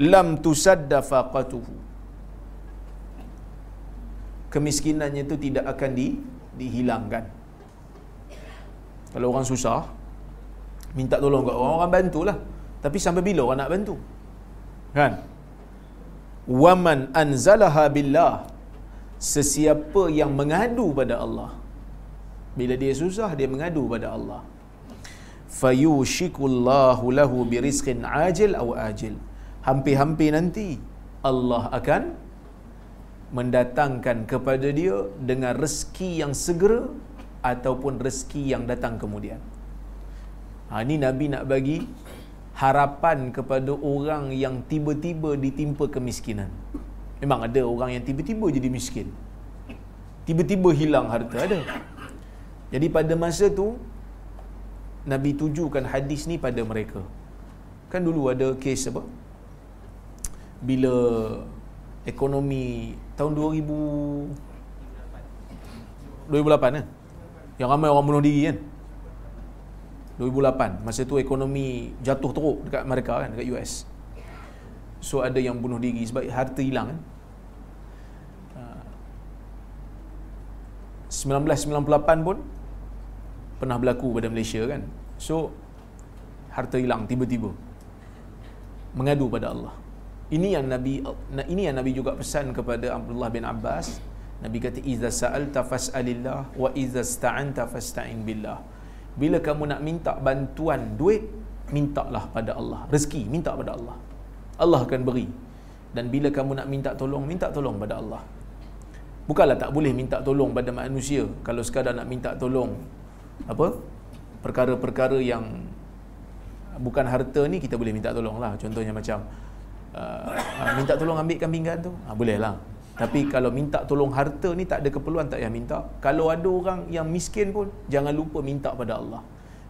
Lam tusadda faqatuhu. Kemiskinannya itu tidak akan di, dihilangkan. Kalau orang susah, minta tolong ke orang, orang bantulah. Tapi sampai bila orang nak bantu? Kan? Waman anzalaha billah. Sesiapa yang mengadu pada Allah. Bila dia susah dia mengadu pada Allah. Fayushikullahu lahu birizqin ajil aw ajil. Hampir-hampir nanti Allah akan mendatangkan kepada dia dengan rezeki yang segera ataupun rezeki yang datang kemudian. Ha, ini Nabi nak bagi harapan kepada orang yang tiba-tiba ditimpa kemiskinan. Memang ada orang yang tiba-tiba jadi miskin. Tiba-tiba hilang harta ada. Jadi pada masa tu Nabi tujukan hadis ni pada mereka. Kan dulu ada kes apa? Bila ekonomi tahun 2000 2008 eh? Yang ramai orang bunuh diri kan? 2008 masa tu ekonomi jatuh teruk dekat mereka kan dekat US. So ada yang bunuh diri sebab harta hilang kan? 1998 pun pernah berlaku pada Malaysia kan. So harta hilang tiba-tiba. Mengadu pada Allah. Ini yang Nabi ini yang Nabi juga pesan kepada Abdullah bin Abbas. Nabi kata iza sa'alta fas'alillah wa iza sta'anta fasta'in billah bila kamu nak minta bantuan duit mintalah pada Allah. Rezeki minta pada Allah. Allah akan beri. Dan bila kamu nak minta tolong minta tolong pada Allah. Bukanlah tak boleh minta tolong pada manusia kalau sekadar nak minta tolong. Apa? Perkara-perkara yang bukan harta ni kita boleh minta tolong lah contohnya macam uh, minta tolong ambilkan pinggan tu? Uh, boleh lah tapi kalau minta tolong harta ni tak ada keperluan tak payah minta. Kalau ada orang yang miskin pun jangan lupa minta pada Allah.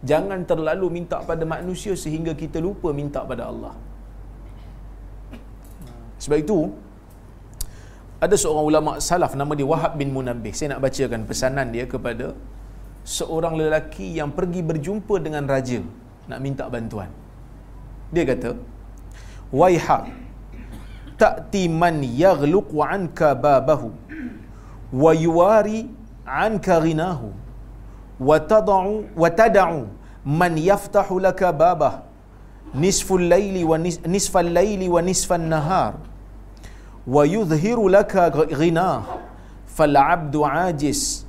Jangan terlalu minta pada manusia sehingga kita lupa minta pada Allah. Sebab itu ada seorang ulama salaf nama dia Wahab bin Munabbih. Saya nak bacakan pesanan dia kepada seorang lelaki yang pergi berjumpa dengan raja nak minta bantuan. Dia kata, "Waiha ta'ti man yaghluqu 'anka babahu wa yuwari 'anka ghinahu wa tad'u wa tad'u man yaftahu laka babah nisful laili wa nis, nisfal laili wa nisfan nahar wa yudhiru laka ghina fal abdu ajis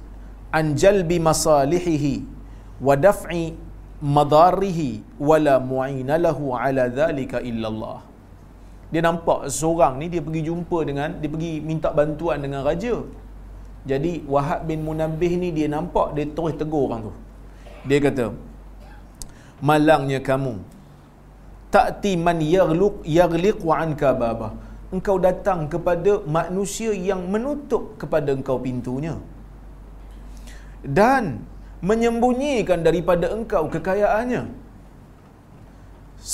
an jalbi masalihihi wa dia nampak seorang ni dia pergi jumpa dengan dia pergi minta bantuan dengan raja. Jadi Wahab bin Munabbih ni dia nampak dia terus tegur orang tu. Dia kata malangnya kamu ta'ti man yaghluq yaghliq wa anka baba. Engkau datang kepada manusia yang menutup kepada engkau pintunya. Dan menyembunyikan daripada engkau kekayaannya.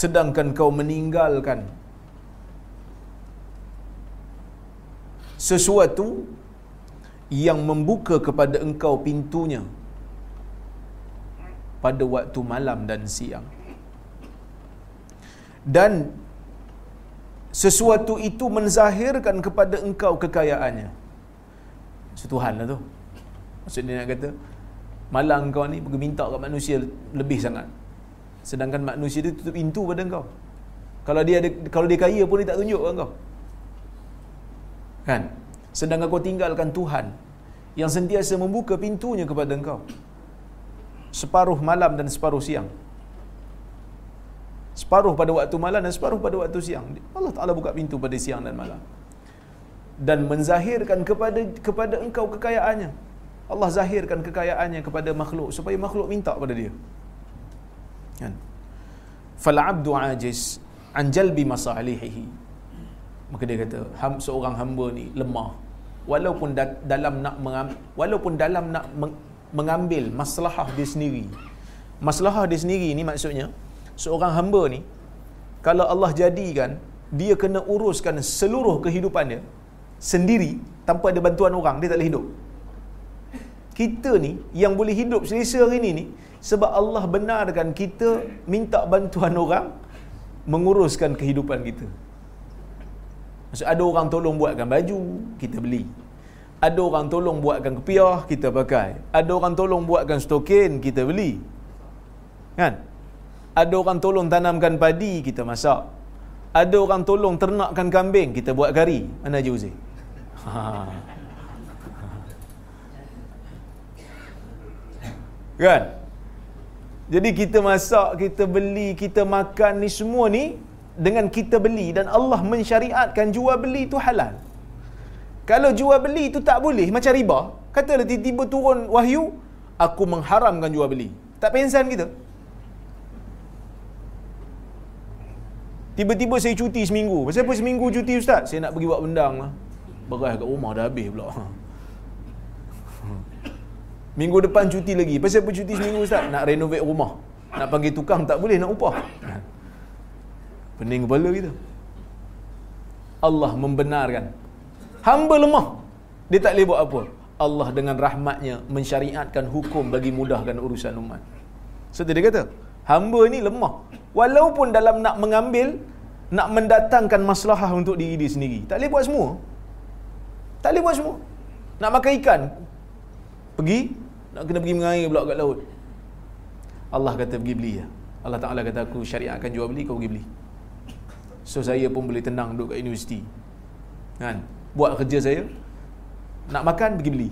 Sedangkan kau meninggalkan sesuatu yang membuka kepada engkau pintunya pada waktu malam dan siang. Dan sesuatu itu menzahirkan kepada engkau kekayaannya. Tuhan lah tu. Maksudnya nak kata malang kau ni pergi minta kat manusia lebih sangat. Sedangkan manusia dia tutup pintu pada engkau. Kalau dia ada kalau dia kaya pun dia tak tunjuk kat kau kan? Sedangkan kau tinggalkan Tuhan yang sentiasa membuka pintunya kepada engkau. Separuh malam dan separuh siang. Separuh pada waktu malam dan separuh pada waktu siang. Allah Taala buka pintu pada siang dan malam. Dan menzahirkan kepada kepada engkau kekayaannya. Allah zahirkan kekayaannya kepada makhluk supaya makhluk minta pada dia. Kan? Fal abdu ajiz an jalbi masalihihi maka dia kata ham, seorang hamba ni lemah. Walaupun da- dalam nak mengam- walaupun dalam nak meng- mengambil maslahah dia sendiri. Maslahah dia sendiri ni maksudnya seorang hamba ni kalau Allah jadikan dia kena uruskan seluruh kehidupan dia sendiri tanpa ada bantuan orang dia tak boleh hidup. Kita ni yang boleh hidup selesa hari ni ni sebab Allah benarkan kita minta bantuan orang menguruskan kehidupan kita Maksud ada orang tolong buatkan baju, kita beli. Ada orang tolong buatkan kepiah, kita pakai. Ada orang tolong buatkan stokin, kita beli. Kan? Ada orang tolong tanamkan padi, kita masak. Ada orang tolong ternakkan kambing, kita buat kari. Mana je Uzi? Ha. Kan? Jadi kita masak, kita beli, kita makan ni semua ni dengan kita beli dan Allah mensyariatkan jual beli itu halal. Kalau jual beli itu tak boleh macam riba, katalah tiba-tiba turun wahyu, aku mengharamkan jual beli. Tak pensan kita. Tiba-tiba saya cuti seminggu. Pasal apa seminggu cuti ustaz? Saya nak pergi buat bendang lah. Beras kat rumah dah habis pula. Minggu depan cuti lagi. Pasal apa cuti seminggu ustaz? Nak renovate rumah. Nak panggil tukang tak boleh nak upah. Pening kepala kita. Allah membenarkan. Hamba lemah. Dia tak boleh buat apa. Allah dengan rahmatnya mensyariatkan hukum bagi mudahkan urusan umat. So dia kata, hamba ni lemah. Walaupun dalam nak mengambil, nak mendatangkan masalah untuk diri dia sendiri. Tak boleh buat semua. Tak boleh buat semua. Nak makan ikan, pergi, nak kena pergi mengair pula kat laut. Allah kata pergi beli ya. Allah Ta'ala kata aku syariatkan jual beli, kau pergi beli. So saya pun boleh tenang duduk kat universiti. Kan? Buat kerja saya. Nak makan pergi beli.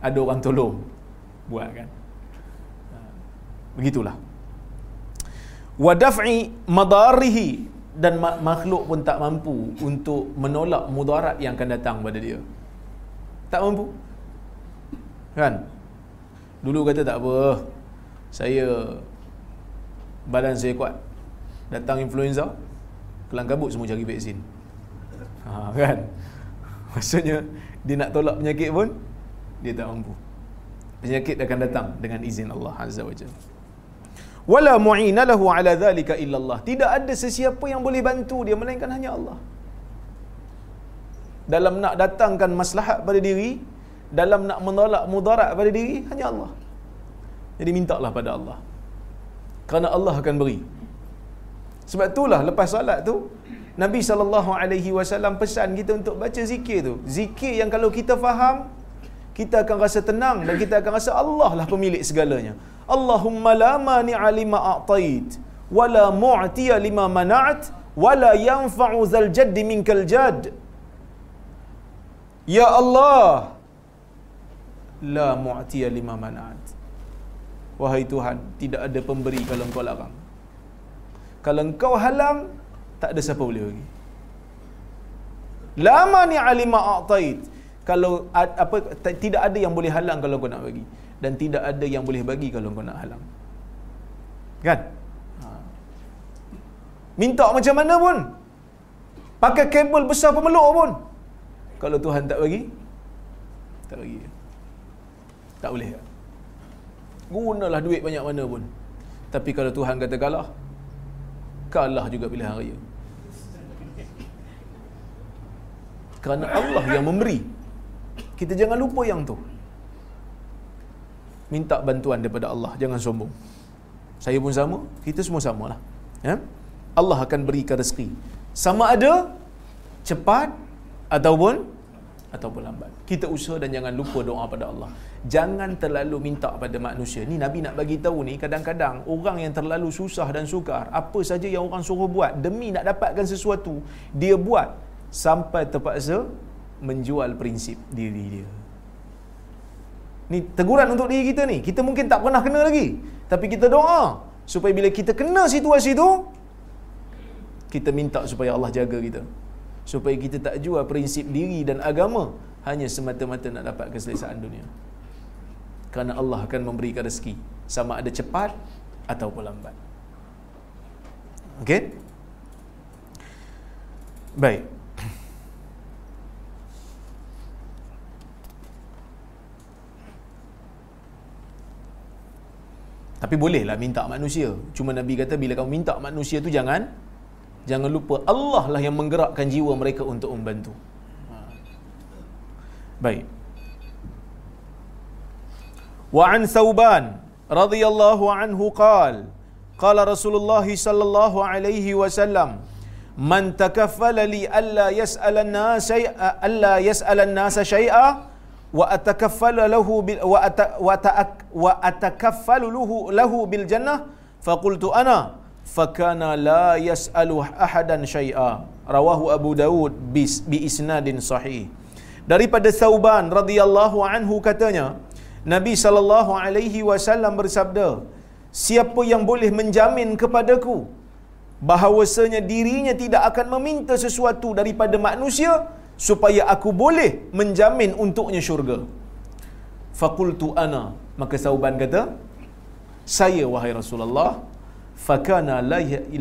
Ada orang tolong. Buat kan. Begitulah. Wa daf'i madarihi dan makhluk pun tak mampu untuk menolak mudarat yang akan datang pada dia. Tak mampu. Kan? Dulu kata tak apa. Saya badan saya kuat. Datang influenza, kelang kabut semua cari vaksin. Ha, kan? <laughs> Maksudnya dia nak tolak penyakit pun dia tak mampu. Penyakit akan datang dengan izin Allah Azza wa Jalla. Wala mu'ina lahu ala dhalika illallah. Tidak ada sesiapa yang boleh bantu dia melainkan hanya Allah. Dalam nak datangkan maslahat pada diri, dalam nak menolak mudarat pada diri hanya Allah. Jadi mintalah pada Allah. Kerana Allah akan beri. Sebab itulah lepas solat tu Nabi wasallam pesan kita untuk baca zikir tu. Zikir yang kalau kita faham kita akan rasa tenang dan kita akan rasa Allah lah pemilik segalanya. Allahumma la mani'a lima a'tait wa la mu'tiya lima mana'at wa la yanfa'u zal jadd minkal jadd. Ya Allah, la mu'tiya lima mana'at. Wahai Tuhan, tidak ada pemberi kalau engkau larang. Kalau engkau halang, tak ada siapa boleh bagi. Lama ni alima a'tait. Kalau apa tidak ada yang boleh halang kalau kau nak bagi dan tidak ada yang boleh bagi kalau kau nak halang. Kan? Ha. Minta macam mana pun. Pakai kabel besar pemeluk pun. Kalau Tuhan tak bagi, tak bagi. Tak boleh. Gunalah duit banyak mana pun. Tapi kalau Tuhan kata kalah, kalah juga pilihan raya. Kerana Allah yang memberi. Kita jangan lupa yang tu. Minta bantuan daripada Allah. Jangan sombong. Saya pun sama. Kita semua sama lah. Ya? Allah akan berikan rezeki. Sama ada cepat ataupun ataupun lambat. Kita usaha dan jangan lupa doa pada Allah. Jangan terlalu minta pada manusia. Ni Nabi nak bagi tahu ni kadang-kadang orang yang terlalu susah dan sukar, apa saja yang orang suruh buat demi nak dapatkan sesuatu, dia buat sampai terpaksa menjual prinsip diri dia. Ni teguran untuk diri kita ni. Kita mungkin tak pernah kena lagi. Tapi kita doa supaya bila kita kena situasi tu kita minta supaya Allah jaga kita. Supaya kita tak jual prinsip diri dan agama hanya semata-mata nak dapat keselesaan dunia. Kerana Allah akan memberikan rezeki sama ada cepat ataupun lambat. Okey? Baik. Tapi bolehlah minta manusia. Cuma Nabi kata bila kamu minta manusia tu jangan jangan lupa Allah lah yang menggerakkan jiwa mereka untuk membantu. Ha. Baik. Wa an Thauban radhiyallahu anhu qal qala Rasulullah alaihi wasallam man takaffala li alla yas'ala an-nas shay'a alla yas'ala an-nas shay'a wa atakaffalu lahu bil wa ata, wa, ta, wa atakaffalu lahu, lahu bil jannah faqultu ana fakana la yas'alu ahadan syai'a. Rawahu abu daud bis, bi isnadin sahih. Daripada sauban radhiyallahu anhu katanya nabi sallallahu alaihi wasallam bersabda siapa yang boleh menjamin kepadaku bahawasanya dirinya tidak akan meminta sesuatu daripada manusia supaya aku boleh menjamin untuknya syurga. Fakultu ana. Maka Sauban kata, saya wahai Rasulullah, fakana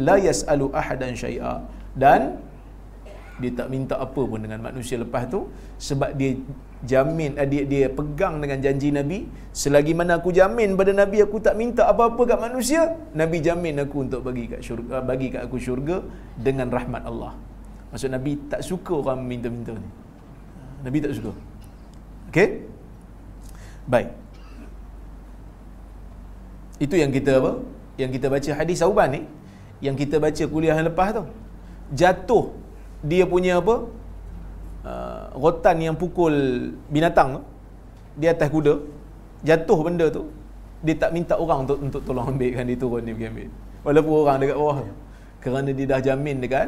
la yas'alu ahadan syai'a. Dan dia tak minta apa pun dengan manusia lepas tu sebab dia jamin eh, dia pegang dengan janji Nabi selagi mana aku jamin pada Nabi aku tak minta apa-apa kat manusia Nabi jamin aku untuk bagi kat syurga bagi kat aku syurga dengan rahmat Allah Maksud Nabi tak suka orang minta-minta ni. Nabi tak suka. Okey? Baik. Itu yang kita apa? Yang kita baca hadis Sauban ni, yang kita baca kuliah yang lepas tu. Jatuh dia punya apa? Uh, rotan yang pukul binatang tu di atas kuda. Jatuh benda tu. Dia tak minta orang untuk untuk tolong ambil kan dia turun dia pergi ambil. Walaupun orang dekat bawah tu. Kerana dia dah jamin dekat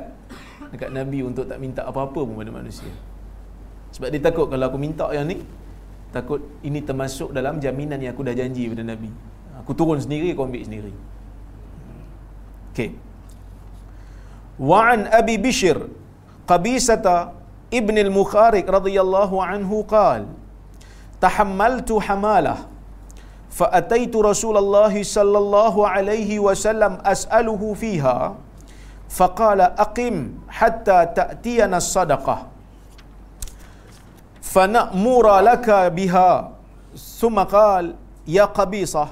dekat Nabi untuk tak minta apa-apa pun pada manusia. Sebab dia takut kalau aku minta yang ni, takut ini termasuk dalam jaminan yang aku dah janji pada Nabi. Aku turun sendiri, aku ambil sendiri. Okay. Wa'an Abi Bishr Qabisata Ibn al-Mukharik radhiyallahu anhu qal Tahammaltu hamalah فأتيت رسول الله صلى الله عليه وسلم أسأله فيها فقال أقم حتى تأتينا الصدقة فنأمر لك بها. ثم قال يا قبيصة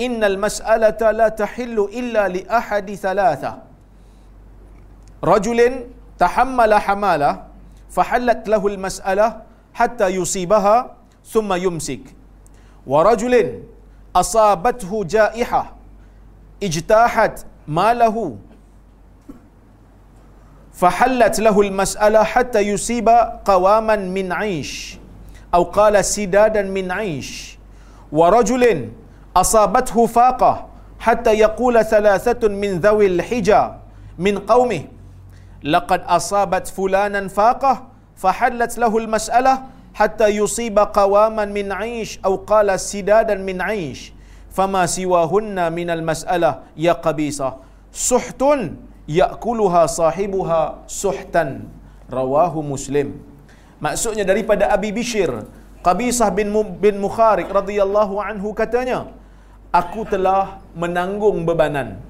إن المسألة لا تحل إلا لأحد ثلاثة رجل تحمل حمالة فحلت له المسألة حتى يصيبها ثم يمسك. ورجل أصابته جائحة اجتاحت ماله. فحلت له المسألة حتى يصيب قواما من عيش أو قال سدادا من عيش. ورجل أصابته فاقة حتى يقول ثلاثة من ذوي الحجة من قومه. Laqad asabat fulanan faqah fahallat lahu al-mas'alah hatta yusiba qawaman min aish atau qala sidadan min aish. Fama siwahunna min al-mas'alah ya qabisa. Suhtun yakuluha sahibuha suhtan. Rawahu muslim. Maksudnya daripada Abi Bishir Qabisah bin bin Mukharik radhiyallahu anhu katanya aku telah menanggung bebanan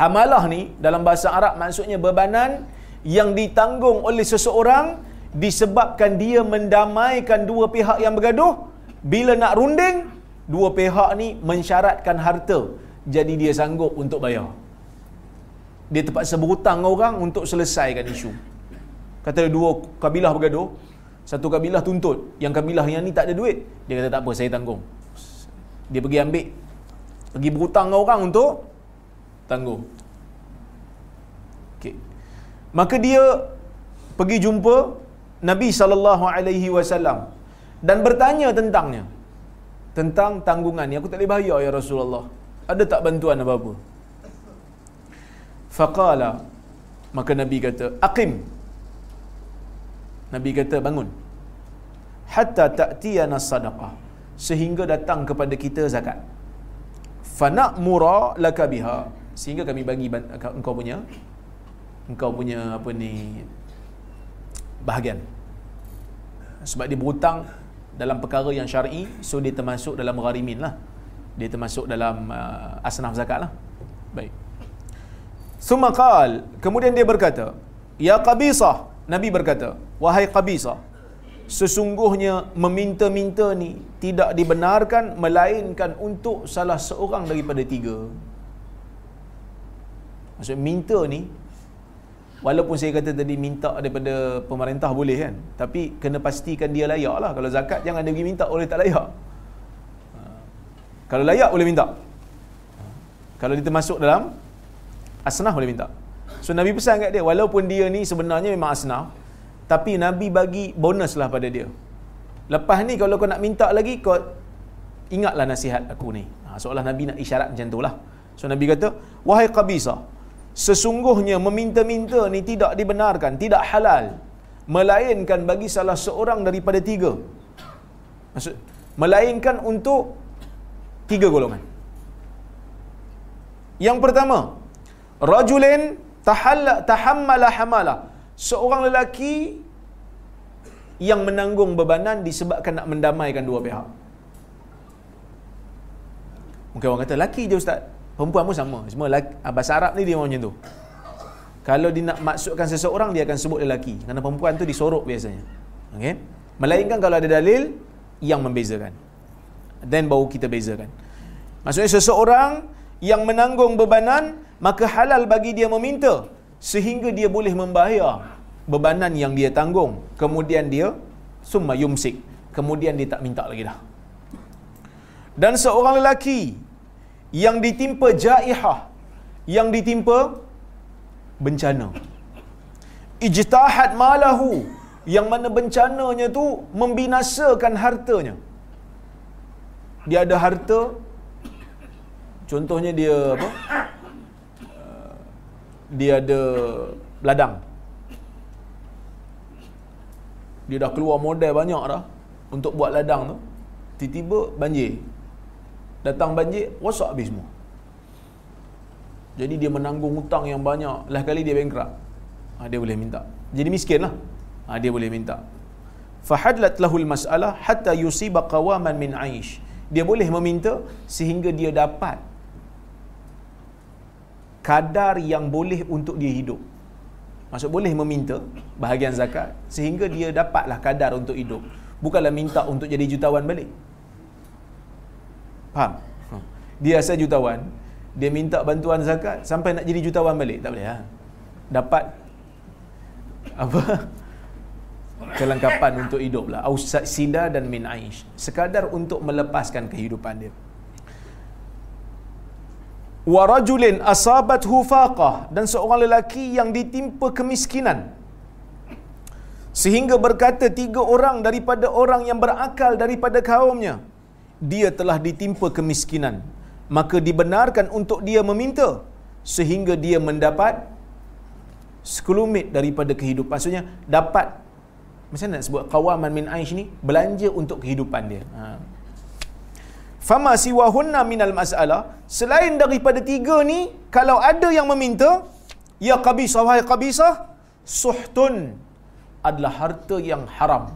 hamalah ni dalam bahasa Arab maksudnya bebanan yang ditanggung oleh seseorang disebabkan dia mendamaikan dua pihak yang bergaduh. Bila nak runding dua pihak ni mensyaratkan harta. Jadi dia sanggup untuk bayar. Dia terpaksa berhutang orang untuk selesaikan isu. Kata dua kabilah bergaduh satu kabilah tuntut. Yang kabilah yang ni tak ada duit dia kata tak apa saya tanggung. Dia pergi ambil pergi berhutang orang untuk tanggung okay. maka dia pergi jumpa Nabi sallallahu alaihi wasallam dan bertanya tentangnya. Tentang tanggungan ni. Aku tak boleh bayar ya Rasulullah. Ada tak bantuan apa-apa? Faqala. Maka nabi kata aqim. Nabi kata bangun. Hatta ta'tiyana sadaqah sehingga datang kepada kita zakat. Fana'mura laka biha sehingga kami bagi engkau punya engkau punya apa ni bahagian. Sebab dia berhutang dalam perkara yang syar'i so dia termasuk dalam gharimin lah. Dia termasuk dalam uh, asnaf zakat lah. Baik. Summa qal, kemudian dia berkata, "Ya Qabisah," Nabi berkata, "Wahai Qabisah, sesungguhnya meminta-minta ni tidak dibenarkan melainkan untuk salah seorang daripada tiga." Maksud minta ni walaupun saya kata tadi minta daripada pemerintah boleh kan, tapi kena pastikan dia layak lah. Kalau zakat jangan dia pergi minta oleh tak layak. Ha. Kalau layak boleh minta. Ha. Kalau dia termasuk dalam asnaf boleh minta so Nabi pesan kat dia walaupun dia ni sebenarnya memang asnaf tapi Nabi bagi bonus lah pada dia lepas ni kalau kau nak minta lagi kau ingatlah nasihat aku ni ha, seolah Nabi nak isyarat macam tu lah so Nabi kata wahai Qabisa sesungguhnya meminta-minta ni tidak dibenarkan tidak halal. Melainkan bagi salah seorang daripada tiga. Maksud melainkan untuk tiga golongan. Yang pertama rajulin tahalla tahammala hamala. Seorang lelaki yang menanggung bebanan disebabkan nak mendamaikan dua pihak. Mungkin orang kata lelaki je ustaz perempuan pun sama. Lelaki, ah, bahasa Arab ni dia macam tu. Kalau dia nak maksudkan seseorang dia akan sebut lelaki. Kerana perempuan tu disorok biasanya. Okey? Melainkan kalau ada dalil yang membezakan. Dan baru kita bezakan. Maksudnya seseorang yang menanggung bebanan maka halal bagi dia meminta sehingga dia boleh membayar bebanan yang dia tanggung. Kemudian dia summa yumsik. Kemudian dia tak minta lagi dah. Dan seorang lelaki yang ditimpa jaihah yang ditimpa bencana. Ijtahad malahu yang mana bencananya tu membinasakan hartanya. Dia ada harta contohnya dia apa? Dia ada ladang. Dia dah keluar model banyak dah untuk buat ladang tu. Tiba-tiba banjir datang banjir rosak habis semua jadi dia menanggung hutang yang banyak lah kali dia bankrupt ha, dia boleh minta jadi miskin lah ha, dia boleh minta fahadlat lahul mas'alah hatta yusiba qawaman min aish dia boleh meminta sehingga dia dapat kadar yang boleh untuk dia hidup. Maksud boleh meminta bahagian zakat sehingga dia dapatlah kadar untuk hidup. Bukanlah minta untuk jadi jutawan balik. Faham? Ha. Dia asal jutawan, dia minta bantuan zakat sampai nak jadi jutawan balik. Tak boleh ha? Dapat apa? Kelengkapan untuk hidup lah. Ausad sida dan min aish. Sekadar untuk melepaskan kehidupan dia wa rajulin asabathu faqah dan seorang lelaki yang ditimpa kemiskinan sehingga berkata tiga orang daripada orang yang berakal daripada kaumnya dia telah ditimpa kemiskinan. Maka dibenarkan untuk dia meminta sehingga dia mendapat sekelumit daripada kehidupan. Maksudnya dapat macam nak sebut? Qawaman min aish ni belanja untuk kehidupan dia. Ha. Fama siwahunna minal mas'alah selain daripada tiga ni kalau ada yang meminta ya qabisah wahai qabisah suhtun adalah harta yang haram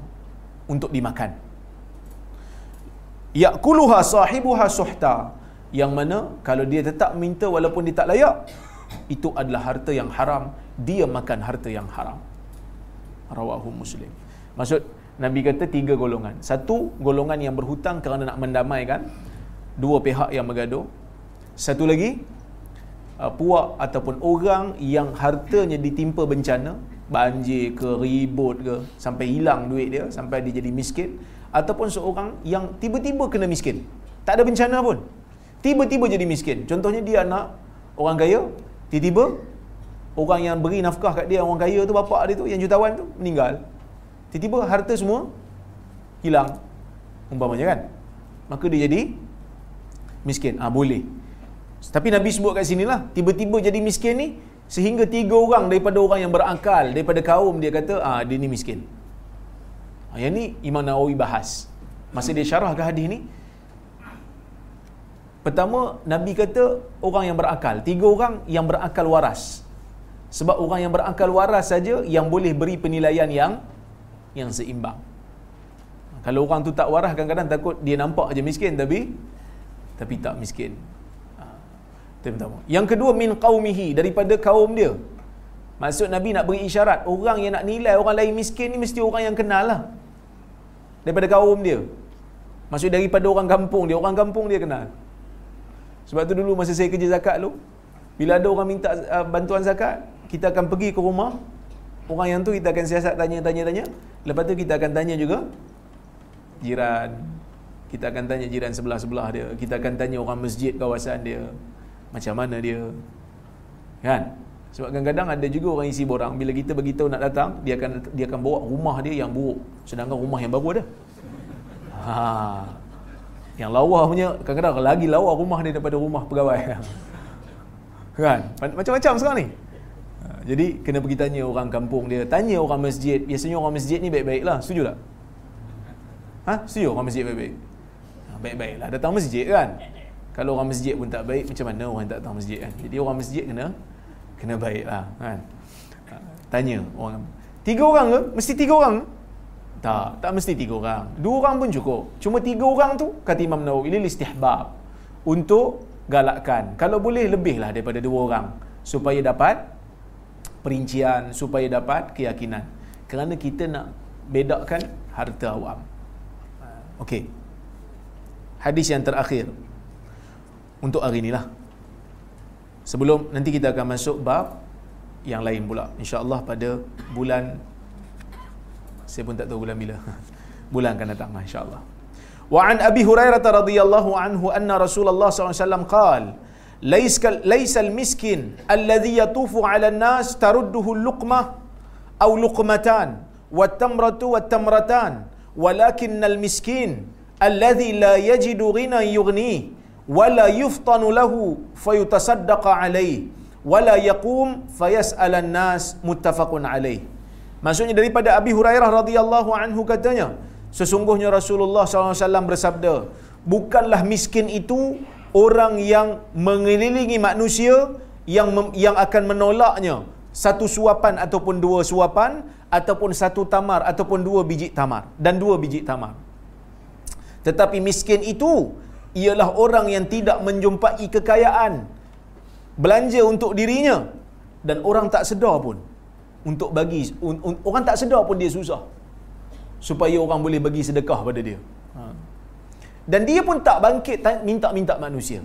untuk dimakan yakuluha sahibuha suhta yang mana kalau dia tetap minta walaupun dia tak layak itu adalah harta yang haram dia makan harta yang haram rawahu muslim maksud Nabi kata tiga golongan. Satu, golongan yang berhutang kerana nak mendamaikan dua pihak yang bergaduh. Satu lagi, uh, puak ataupun orang yang hartanya ditimpa bencana, banjir ke, ribut ke, sampai hilang duit dia, sampai dia jadi miskin. Ataupun seorang yang tiba-tiba kena miskin. Tak ada bencana pun. Tiba-tiba jadi miskin. Contohnya dia anak orang kaya, tiba-tiba orang yang beri nafkah kat dia, orang kaya tu, bapak dia tu, yang jutawan tu, meninggal. Tiba-tiba harta semua hilang. Umpamanya kan? Maka dia jadi miskin. Ah ha, boleh. Tapi Nabi sebut kat sini lah. Tiba-tiba jadi miskin ni, sehingga tiga orang daripada orang yang berakal, daripada kaum dia kata, ah dia ni miskin. Yang ni Imam Nawawi bahas. Masa dia syarah ke hadis ni, Pertama, Nabi kata orang yang berakal. Tiga orang yang berakal waras. Sebab orang yang berakal waras saja yang boleh beri penilaian yang yang seimbang. Kalau orang tu tak waras kadang-kadang takut dia nampak aja miskin tapi tapi tak miskin. Ha. Pertama. Yang kedua min qaumihi daripada kaum dia. Maksud Nabi nak beri isyarat orang yang nak nilai orang lain miskin ni mesti orang yang kenal lah. Daripada kaum dia. Maksud daripada orang kampung dia, orang kampung dia kenal. Sebab tu dulu masa saya kerja zakat tu, bila ada orang minta uh, bantuan zakat, kita akan pergi ke rumah. Orang yang tu kita akan siasat tanya tanya tanya. Lepas tu kita akan tanya juga jiran. Kita akan tanya jiran sebelah-sebelah dia. Kita akan tanya orang masjid kawasan dia. Macam mana dia? Kan sebab kadang-kadang ada juga orang isi borang bila kita beritahu nak datang dia akan dia akan bawa rumah dia yang buruk sedangkan rumah yang baru ada ha yang lawa punya kadang-kadang lagi lawa rumah dia daripada rumah pegawai <laughs> kan macam-macam sekarang ni jadi kena pergi tanya orang kampung dia, tanya orang masjid. Biasanya orang masjid ni baik-baik lah. Setuju tak? Ha? Setuju orang masjid baik-baik? Ha, baik-baik lah. Datang masjid kan? Kalau orang masjid pun tak baik, macam mana orang tak datang masjid kan? Jadi orang masjid kena kena baik lah kan? Tanya orang. Tiga orang ke? Mesti tiga orang Tak, tak mesti tiga orang. Dua orang pun cukup. Cuma tiga orang tu, kata Imam Nawawi, ini istihbab. Untuk galakkan. Kalau boleh, lebih lah daripada dua orang. Supaya dapat perincian supaya dapat keyakinan kerana kita nak bedakan harta awam okey hadis yang terakhir untuk hari inilah sebelum nanti kita akan masuk bab yang lain pula. Insyaallah pada bulan saya pun tak tahu bulan bila. <laughs> Bulan akan datang insyaallah. Wa an abi hurairah radhiyallahu anhu anna rasulullah SAW alaihi wasallam qaal ليس المسكين الذي يطوف على الناس ترده اللقمة أو لقمتان والتمرة والتمرتان ولكن المسكين الذي لا يجد ghina yughnihi ولا yuftanu له فيتصدق عليه ولا يقوم fayas'alan nas muttafaqun alaih Maksudnya daripada Abi Hurairah radhiyallahu anhu katanya, sesungguhnya Rasulullah SAW bersabda, bukanlah miskin itu orang yang mengelilingi manusia yang mem- yang akan menolaknya satu suapan ataupun dua suapan ataupun satu tamar ataupun dua biji tamar dan dua biji tamar. Tetapi miskin itu ialah orang yang tidak menjumpai kekayaan belanja untuk dirinya dan orang tak sedar pun untuk bagi orang tak sedar pun dia susah supaya orang boleh bagi sedekah pada dia. Ha. Dan dia pun tak bangkit minta-minta manusia.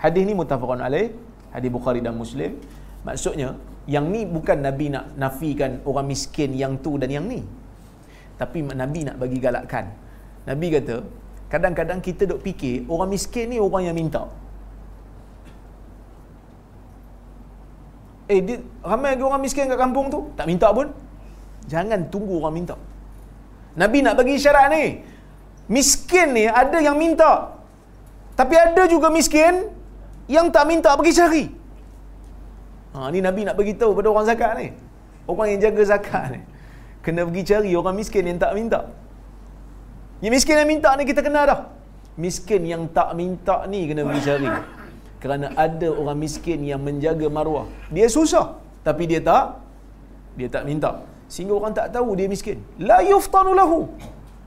Hadis ni mutafaqun alaih, hadis Bukhari dan Muslim. Maksudnya, yang ni bukan Nabi nak nafikan orang miskin yang tu dan yang ni. Tapi Nabi nak bagi galakkan. Nabi kata, kadang-kadang kita duk fikir orang miskin ni orang yang minta. Eh, dia, ramai lagi orang miskin kat kampung tu, tak minta pun. Jangan tunggu orang minta. Nabi nak bagi syarat ni. Miskin ni ada yang minta. Tapi ada juga miskin yang tak minta pergi cari. Ha, ni Nabi nak bagi tahu pada orang zakat ni. Orang yang jaga zakat ni. Kena pergi cari orang miskin yang tak minta. Yang miskin yang minta ni kita kena dah. Miskin yang tak minta ni kena pergi cari. Kerana ada orang miskin yang menjaga maruah. Dia susah. Tapi dia tak. Dia tak minta. Sehingga orang tak tahu dia miskin. La yuftanu lahu.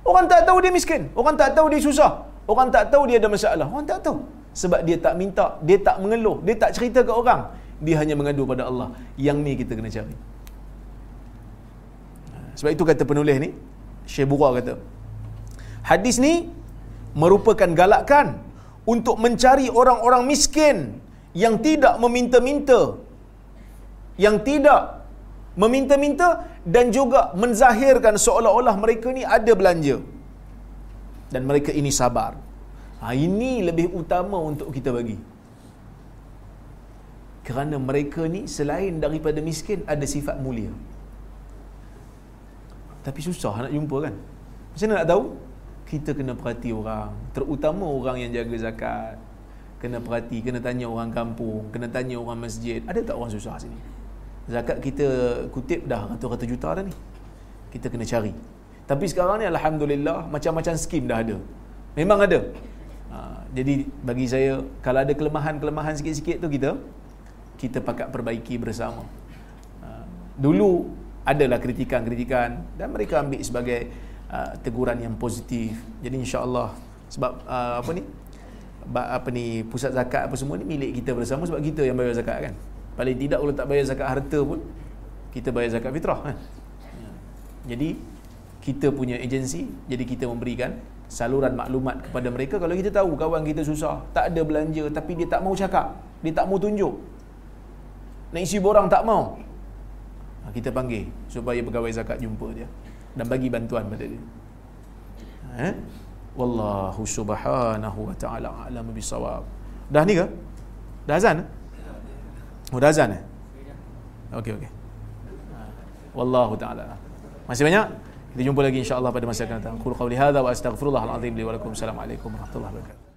Orang tak tahu dia miskin. Orang tak tahu dia susah. Orang tak tahu dia ada masalah. Orang tak tahu. Sebab dia tak minta. Dia tak mengeluh. Dia tak cerita ke orang. Dia hanya mengadu pada Allah. Yang ni kita kena cari. Sebab itu kata penulis ni. Syekh Bura kata. Hadis ni merupakan galakan untuk mencari orang-orang miskin yang tidak meminta-minta yang tidak meminta-minta dan juga menzahirkan seolah-olah mereka ni ada belanja. Dan mereka ini sabar. Ha, ini lebih utama untuk kita bagi. Kerana mereka ni selain daripada miskin ada sifat mulia. Tapi susah nak jumpa kan? Macam mana nak tahu kita kena perhati orang. Terutama orang yang jaga zakat. Kena perhati kena tanya orang kampung kena tanya orang masjid. Ada tak orang susah sini? Zakat kita kutip dah ratus-ratus juta dah ni. Kita kena cari. Tapi sekarang ni Alhamdulillah macam-macam skim dah ada. Memang ada. Ha, jadi bagi saya kalau ada kelemahan-kelemahan sikit-sikit tu kita kita pakat perbaiki bersama. Ha, dulu adalah kritikan-kritikan dan mereka ambil sebagai uh, teguran yang positif. Jadi insya-Allah sebab uh, apa ni? apa ni pusat zakat apa semua ni milik kita bersama sebab kita yang bayar zakat kan. Paling tidak kalau tak bayar zakat harta pun kita bayar zakat fitrah kan. Jadi kita punya agensi jadi kita memberikan saluran maklumat kepada mereka kalau kita tahu kawan kita susah, tak ada belanja tapi dia tak mau cakap, dia tak mau tunjuk. Nak isi borang tak mau. Ha, kita panggil supaya pegawai zakat jumpa dia dan bagi bantuan pada dia. Eh? Wallahu subhanahu wa ta'ala alam bisawab. Dah ni ke? Dah azan? Oh, dah azan eh? Okey, okey. Wallahu ta'ala. Masih banyak? Kita jumpa lagi insya-Allah pada masa akan datang. Qul qawli hadza wa astaghfirullah al-azim li wa lakum. Assalamualaikum warahmatullahi wabarakatuh.